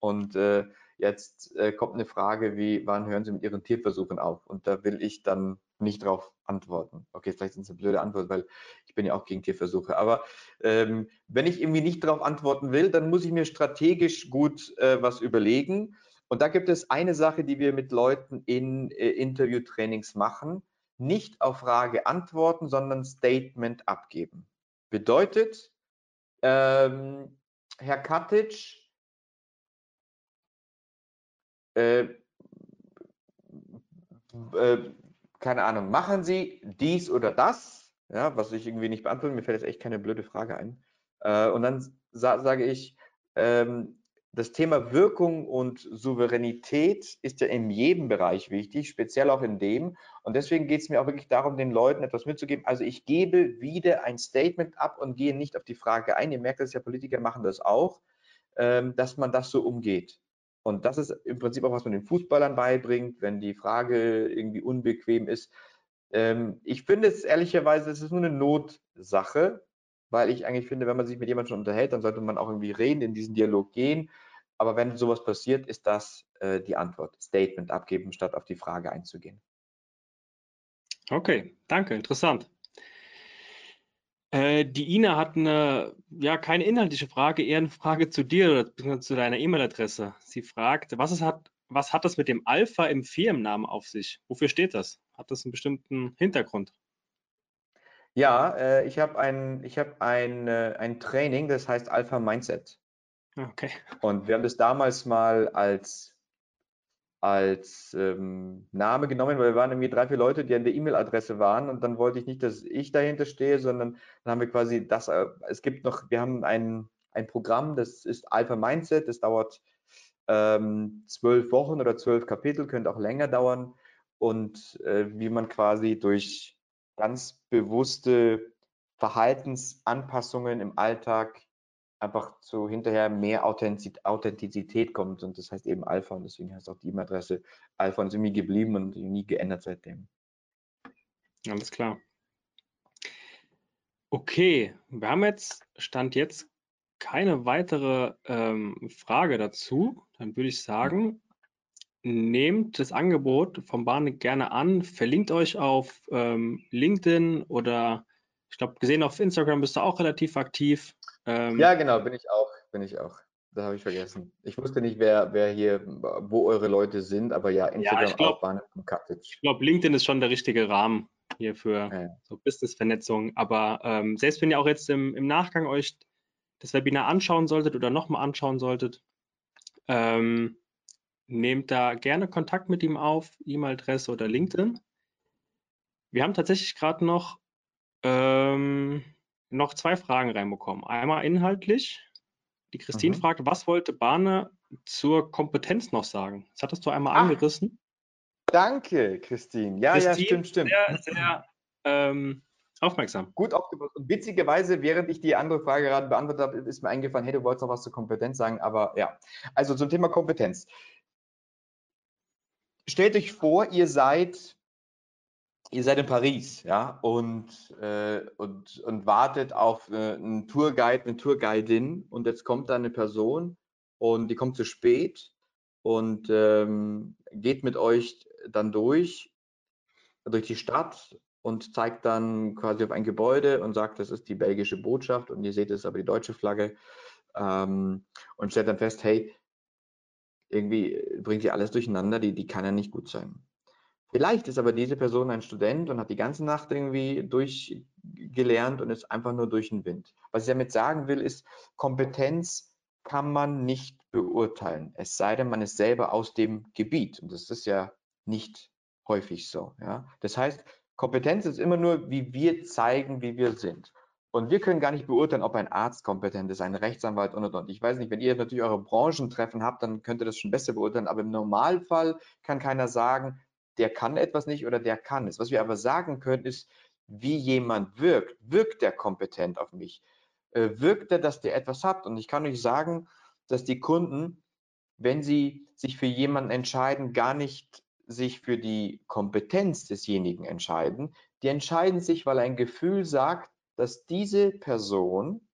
Und äh, jetzt äh, kommt eine Frage wie, wann hören Sie mit Ihren Tierversuchen auf? Und da will ich dann nicht drauf antworten. Okay, vielleicht ist es eine blöde Antwort, weil ich bin ja auch gegen Tierversuche. Aber ähm, wenn ich irgendwie nicht darauf antworten will, dann muss ich mir strategisch gut äh, was überlegen und da gibt es eine Sache, die wir mit Leuten in äh, Interviewtrainings machen. Nicht auf Frage antworten, sondern Statement abgeben. Bedeutet, ähm, Herr Katic, äh, äh, keine Ahnung, machen Sie dies oder das, ja, was ich irgendwie nicht beantworte, mir fällt jetzt echt keine blöde Frage ein. Äh, und dann sa sage ich, ähm, das Thema Wirkung und Souveränität ist ja in jedem Bereich wichtig, speziell auch in dem. Und deswegen geht es mir auch wirklich darum, den Leuten etwas mitzugeben. Also ich gebe wieder ein Statement ab und gehe nicht auf die Frage ein. Ihr merkt das ja, Politiker machen das auch, ähm, dass man das so umgeht. Und das ist im Prinzip auch, was man den Fußballern beibringt, wenn die Frage irgendwie unbequem ist. Ähm, ich finde es ehrlicherweise, es ist nur eine Notsache, weil ich eigentlich finde, wenn man sich mit jemandem schon unterhält, dann sollte man auch irgendwie reden, in diesen Dialog gehen aber wenn sowas passiert, ist das äh, die Antwort. Statement abgeben, statt auf die Frage einzugehen. Okay, danke, interessant. Äh, die Ina hat eine, ja, keine inhaltliche Frage, eher eine Frage zu dir oder zu deiner E-Mail-Adresse. Sie fragt, was, es hat, was hat das mit dem Alpha im Firmennamen auf sich? Wofür steht das? Hat das einen bestimmten Hintergrund? Ja, äh, ich habe ein, hab ein, äh, ein Training, das heißt Alpha Mindset. Okay. Und wir haben das damals mal als, als ähm, Name genommen, weil wir waren irgendwie drei, vier Leute, die an der E-Mail-Adresse waren und dann wollte ich nicht, dass ich dahinter stehe, sondern dann haben wir quasi das, äh, es gibt noch, wir haben ein, ein Programm, das ist Alpha Mindset, das dauert ähm, zwölf Wochen oder zwölf Kapitel, könnte auch länger dauern. Und äh, wie man quasi durch ganz bewusste Verhaltensanpassungen im Alltag einfach zu hinterher mehr Authentizität kommt und das heißt eben Alpha und deswegen heißt auch die E-Mail-Adresse Alpha und ist irgendwie geblieben und nie geändert seitdem. Alles klar. Okay, wir haben jetzt, Stand jetzt, keine weitere ähm, Frage dazu. Dann würde ich sagen, nehmt das Angebot vom Bahn gerne an, verlinkt euch auf ähm, LinkedIn oder ich glaube, gesehen auf Instagram bist du auch relativ aktiv. Ähm, ja, genau, bin ich auch, bin ich auch. Da habe ich vergessen. Ich wusste nicht, wer, wer hier, wo eure Leute sind, aber ja, Instagram ja, ich glaub, auch Ich glaube, LinkedIn ist schon der richtige Rahmen hier für ja. so Business-Vernetzung. Aber ähm, selbst wenn ihr auch jetzt im, im Nachgang euch das Webinar anschauen solltet oder nochmal anschauen solltet, ähm, nehmt da gerne Kontakt mit ihm auf, E-Mail-Adresse oder LinkedIn. Wir haben tatsächlich gerade noch ähm, noch zwei Fragen reinbekommen. Einmal inhaltlich. Die Christine mhm. fragt, was wollte Bahne zur Kompetenz noch sagen? Das hattest du einmal Ach, angerissen. Danke, Christine. Ja, Christine, ja, stimmt, stimmt. Sehr, sehr ähm, aufmerksam. Gut aufgepasst. Und witzigerweise, während ich die andere Frage gerade beantwortet habe, ist mir eingefallen, hey, du wolltest noch was zur Kompetenz sagen, aber ja. Also zum Thema Kompetenz. Stellt euch vor, ihr seid ihr seid in Paris, ja, und, äh, und, und wartet auf äh, einen Tourguide, eine Tourguidin und jetzt kommt da eine Person und die kommt zu spät und ähm, geht mit euch dann durch, durch die Stadt und zeigt dann quasi auf ein Gebäude und sagt, das ist die belgische Botschaft und ihr seht, es aber die deutsche Flagge ähm, und stellt dann fest, hey, irgendwie bringt ihr alles durcheinander, die, die kann ja nicht gut sein. Vielleicht ist aber diese Person ein Student und hat die ganze Nacht irgendwie durchgelernt und ist einfach nur durch den Wind. Was ich damit sagen will, ist, Kompetenz kann man nicht beurteilen, es sei denn, man ist selber aus dem Gebiet. Und das ist ja nicht häufig so. Ja? Das heißt, Kompetenz ist immer nur, wie wir zeigen, wie wir sind. Und wir können gar nicht beurteilen, ob ein Arzt kompetent ist, ein Rechtsanwalt und und und. Ich weiß nicht, wenn ihr natürlich eure Branchentreffen habt, dann könnt ihr das schon besser beurteilen. Aber im Normalfall kann keiner sagen, der kann etwas nicht oder der kann es. Was wir aber sagen können, ist, wie jemand wirkt. Wirkt der kompetent auf mich? Äh, wirkt er, dass der etwas hat? Und ich kann euch sagen, dass die Kunden, wenn sie sich für jemanden entscheiden, gar nicht sich für die Kompetenz desjenigen entscheiden. Die entscheiden sich, weil ein Gefühl sagt, dass diese Person,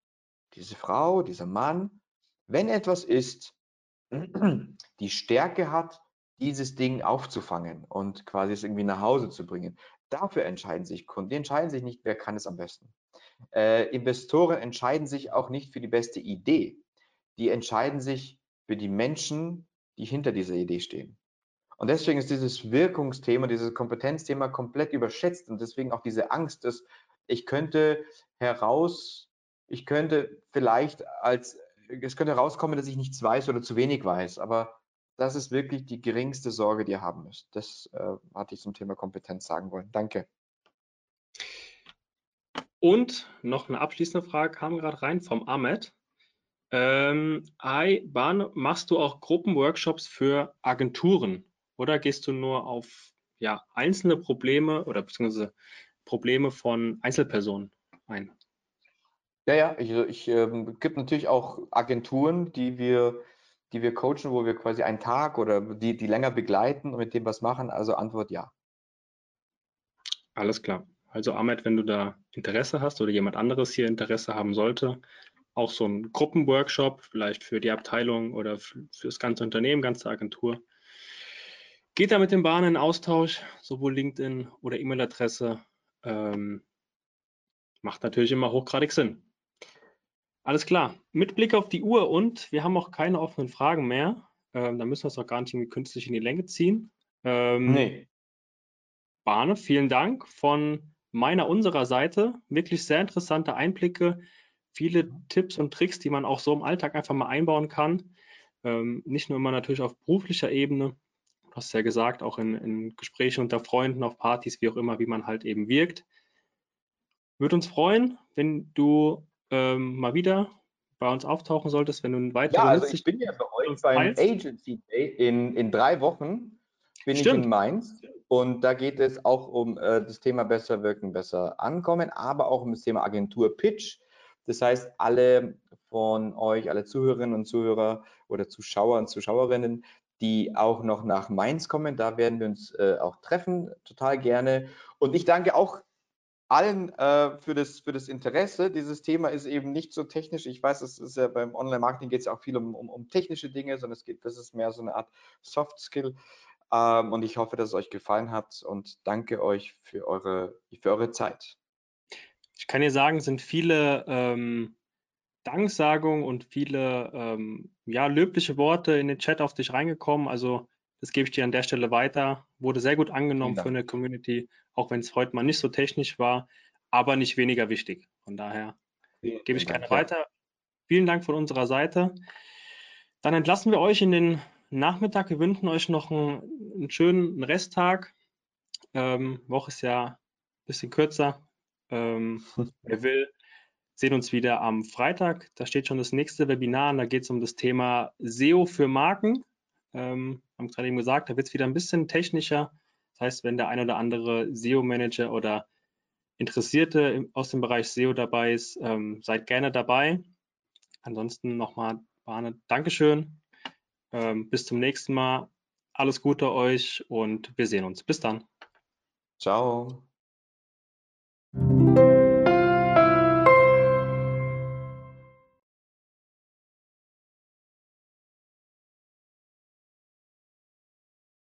diese Frau, dieser Mann, wenn etwas ist, [clears throat] die Stärke hat, dieses Ding aufzufangen und quasi es irgendwie nach Hause zu bringen. Dafür entscheiden sich Kunden. Die entscheiden sich nicht, wer kann es am besten. Äh, Investoren entscheiden sich auch nicht für die beste Idee. Die entscheiden sich für die Menschen, die hinter dieser Idee stehen. Und deswegen ist dieses Wirkungsthema, dieses Kompetenzthema komplett überschätzt und deswegen auch diese Angst, dass ich könnte heraus, ich könnte vielleicht als, es könnte herauskommen, dass ich nichts weiß oder zu wenig weiß, aber das ist wirklich die geringste Sorge, die ihr haben müsst. Das äh, hatte ich zum Thema Kompetenz sagen wollen. Danke. Und noch eine abschließende Frage kam gerade rein vom Ahmed. Ähm, Hi, Bahn, machst du auch Gruppenworkshops für Agenturen oder gehst du nur auf ja, einzelne Probleme oder beziehungsweise Probleme von Einzelpersonen ein? Ja, ja, ich, ich ähm, gibt natürlich auch Agenturen, die wir die wir coachen, wo wir quasi einen Tag oder die, die länger begleiten und mit dem was machen? Also Antwort ja. Alles klar. Also Ahmed, wenn du da Interesse hast oder jemand anderes hier Interesse haben sollte, auch so ein Gruppenworkshop, vielleicht für die Abteilung oder für das ganze Unternehmen, ganze Agentur. Geht da mit den Bahnen in Austausch, sowohl LinkedIn oder E-Mail-Adresse. Ähm, macht natürlich immer hochgradig Sinn. Alles klar. Mit Blick auf die Uhr und wir haben auch keine offenen Fragen mehr. Ähm, da müssen wir es auch gar nicht irgendwie künstlich in die Länge ziehen. Ähm, nee. Bahne, vielen Dank von meiner, unserer Seite. Wirklich sehr interessante Einblicke, viele Tipps und Tricks, die man auch so im Alltag einfach mal einbauen kann. Ähm, nicht nur immer natürlich auf beruflicher Ebene, du hast ja gesagt, auch in, in Gesprächen unter Freunden, auf Partys, wie auch immer, wie man halt eben wirkt. Würde uns freuen, wenn du ähm, mal wieder bei uns auftauchen solltest, wenn du ein weiteres. Ja, also ich bin ja bei euch beim Agency Day in, in drei Wochen bin Stimmt. ich in Mainz und da geht es auch um äh, das Thema besser wirken, besser ankommen, aber auch um das Thema Agentur Pitch. Das heißt, alle von euch, alle Zuhörerinnen und Zuhörer oder Zuschauer und Zuschauerinnen, die auch noch nach Mainz kommen, da werden wir uns äh, auch treffen, total gerne. Und ich danke auch allen äh, für, das, für das Interesse. Dieses Thema ist eben nicht so technisch. Ich weiß, es ist ja beim Online-Marketing geht es ja auch viel um, um, um, technische Dinge, sondern es geht, das ist mehr so eine Art Soft Skill. Ähm, und ich hoffe, dass es euch gefallen hat und danke euch für eure, für eure Zeit. Ich kann dir sagen, es sind viele ähm, Danksagungen und viele ähm, ja, löbliche Worte in den Chat auf dich reingekommen. Also das gebe ich dir an der Stelle weiter. Wurde sehr gut angenommen für eine Community, auch wenn es heute mal nicht so technisch war, aber nicht weniger wichtig. Von daher vielen, gebe ich gerne weiter. Vielen Dank von unserer Seite. Dann entlassen wir euch in den Nachmittag. Wir wünschen euch noch einen, einen schönen Resttag. Ähm, Woche ist ja ein bisschen kürzer. Ähm, [laughs] wer will, sehen uns wieder am Freitag. Da steht schon das nächste Webinar an. Da geht es um das Thema SEO für Marken. Ähm, haben gerade eben gesagt, da wird es wieder ein bisschen technischer. Das heißt, wenn der ein oder andere SEO-Manager oder Interessierte aus dem Bereich SEO dabei ist, ähm, seid gerne dabei. Ansonsten nochmal, Bahne, Dankeschön. Ähm, bis zum nächsten Mal. Alles Gute euch und wir sehen uns. Bis dann. Ciao.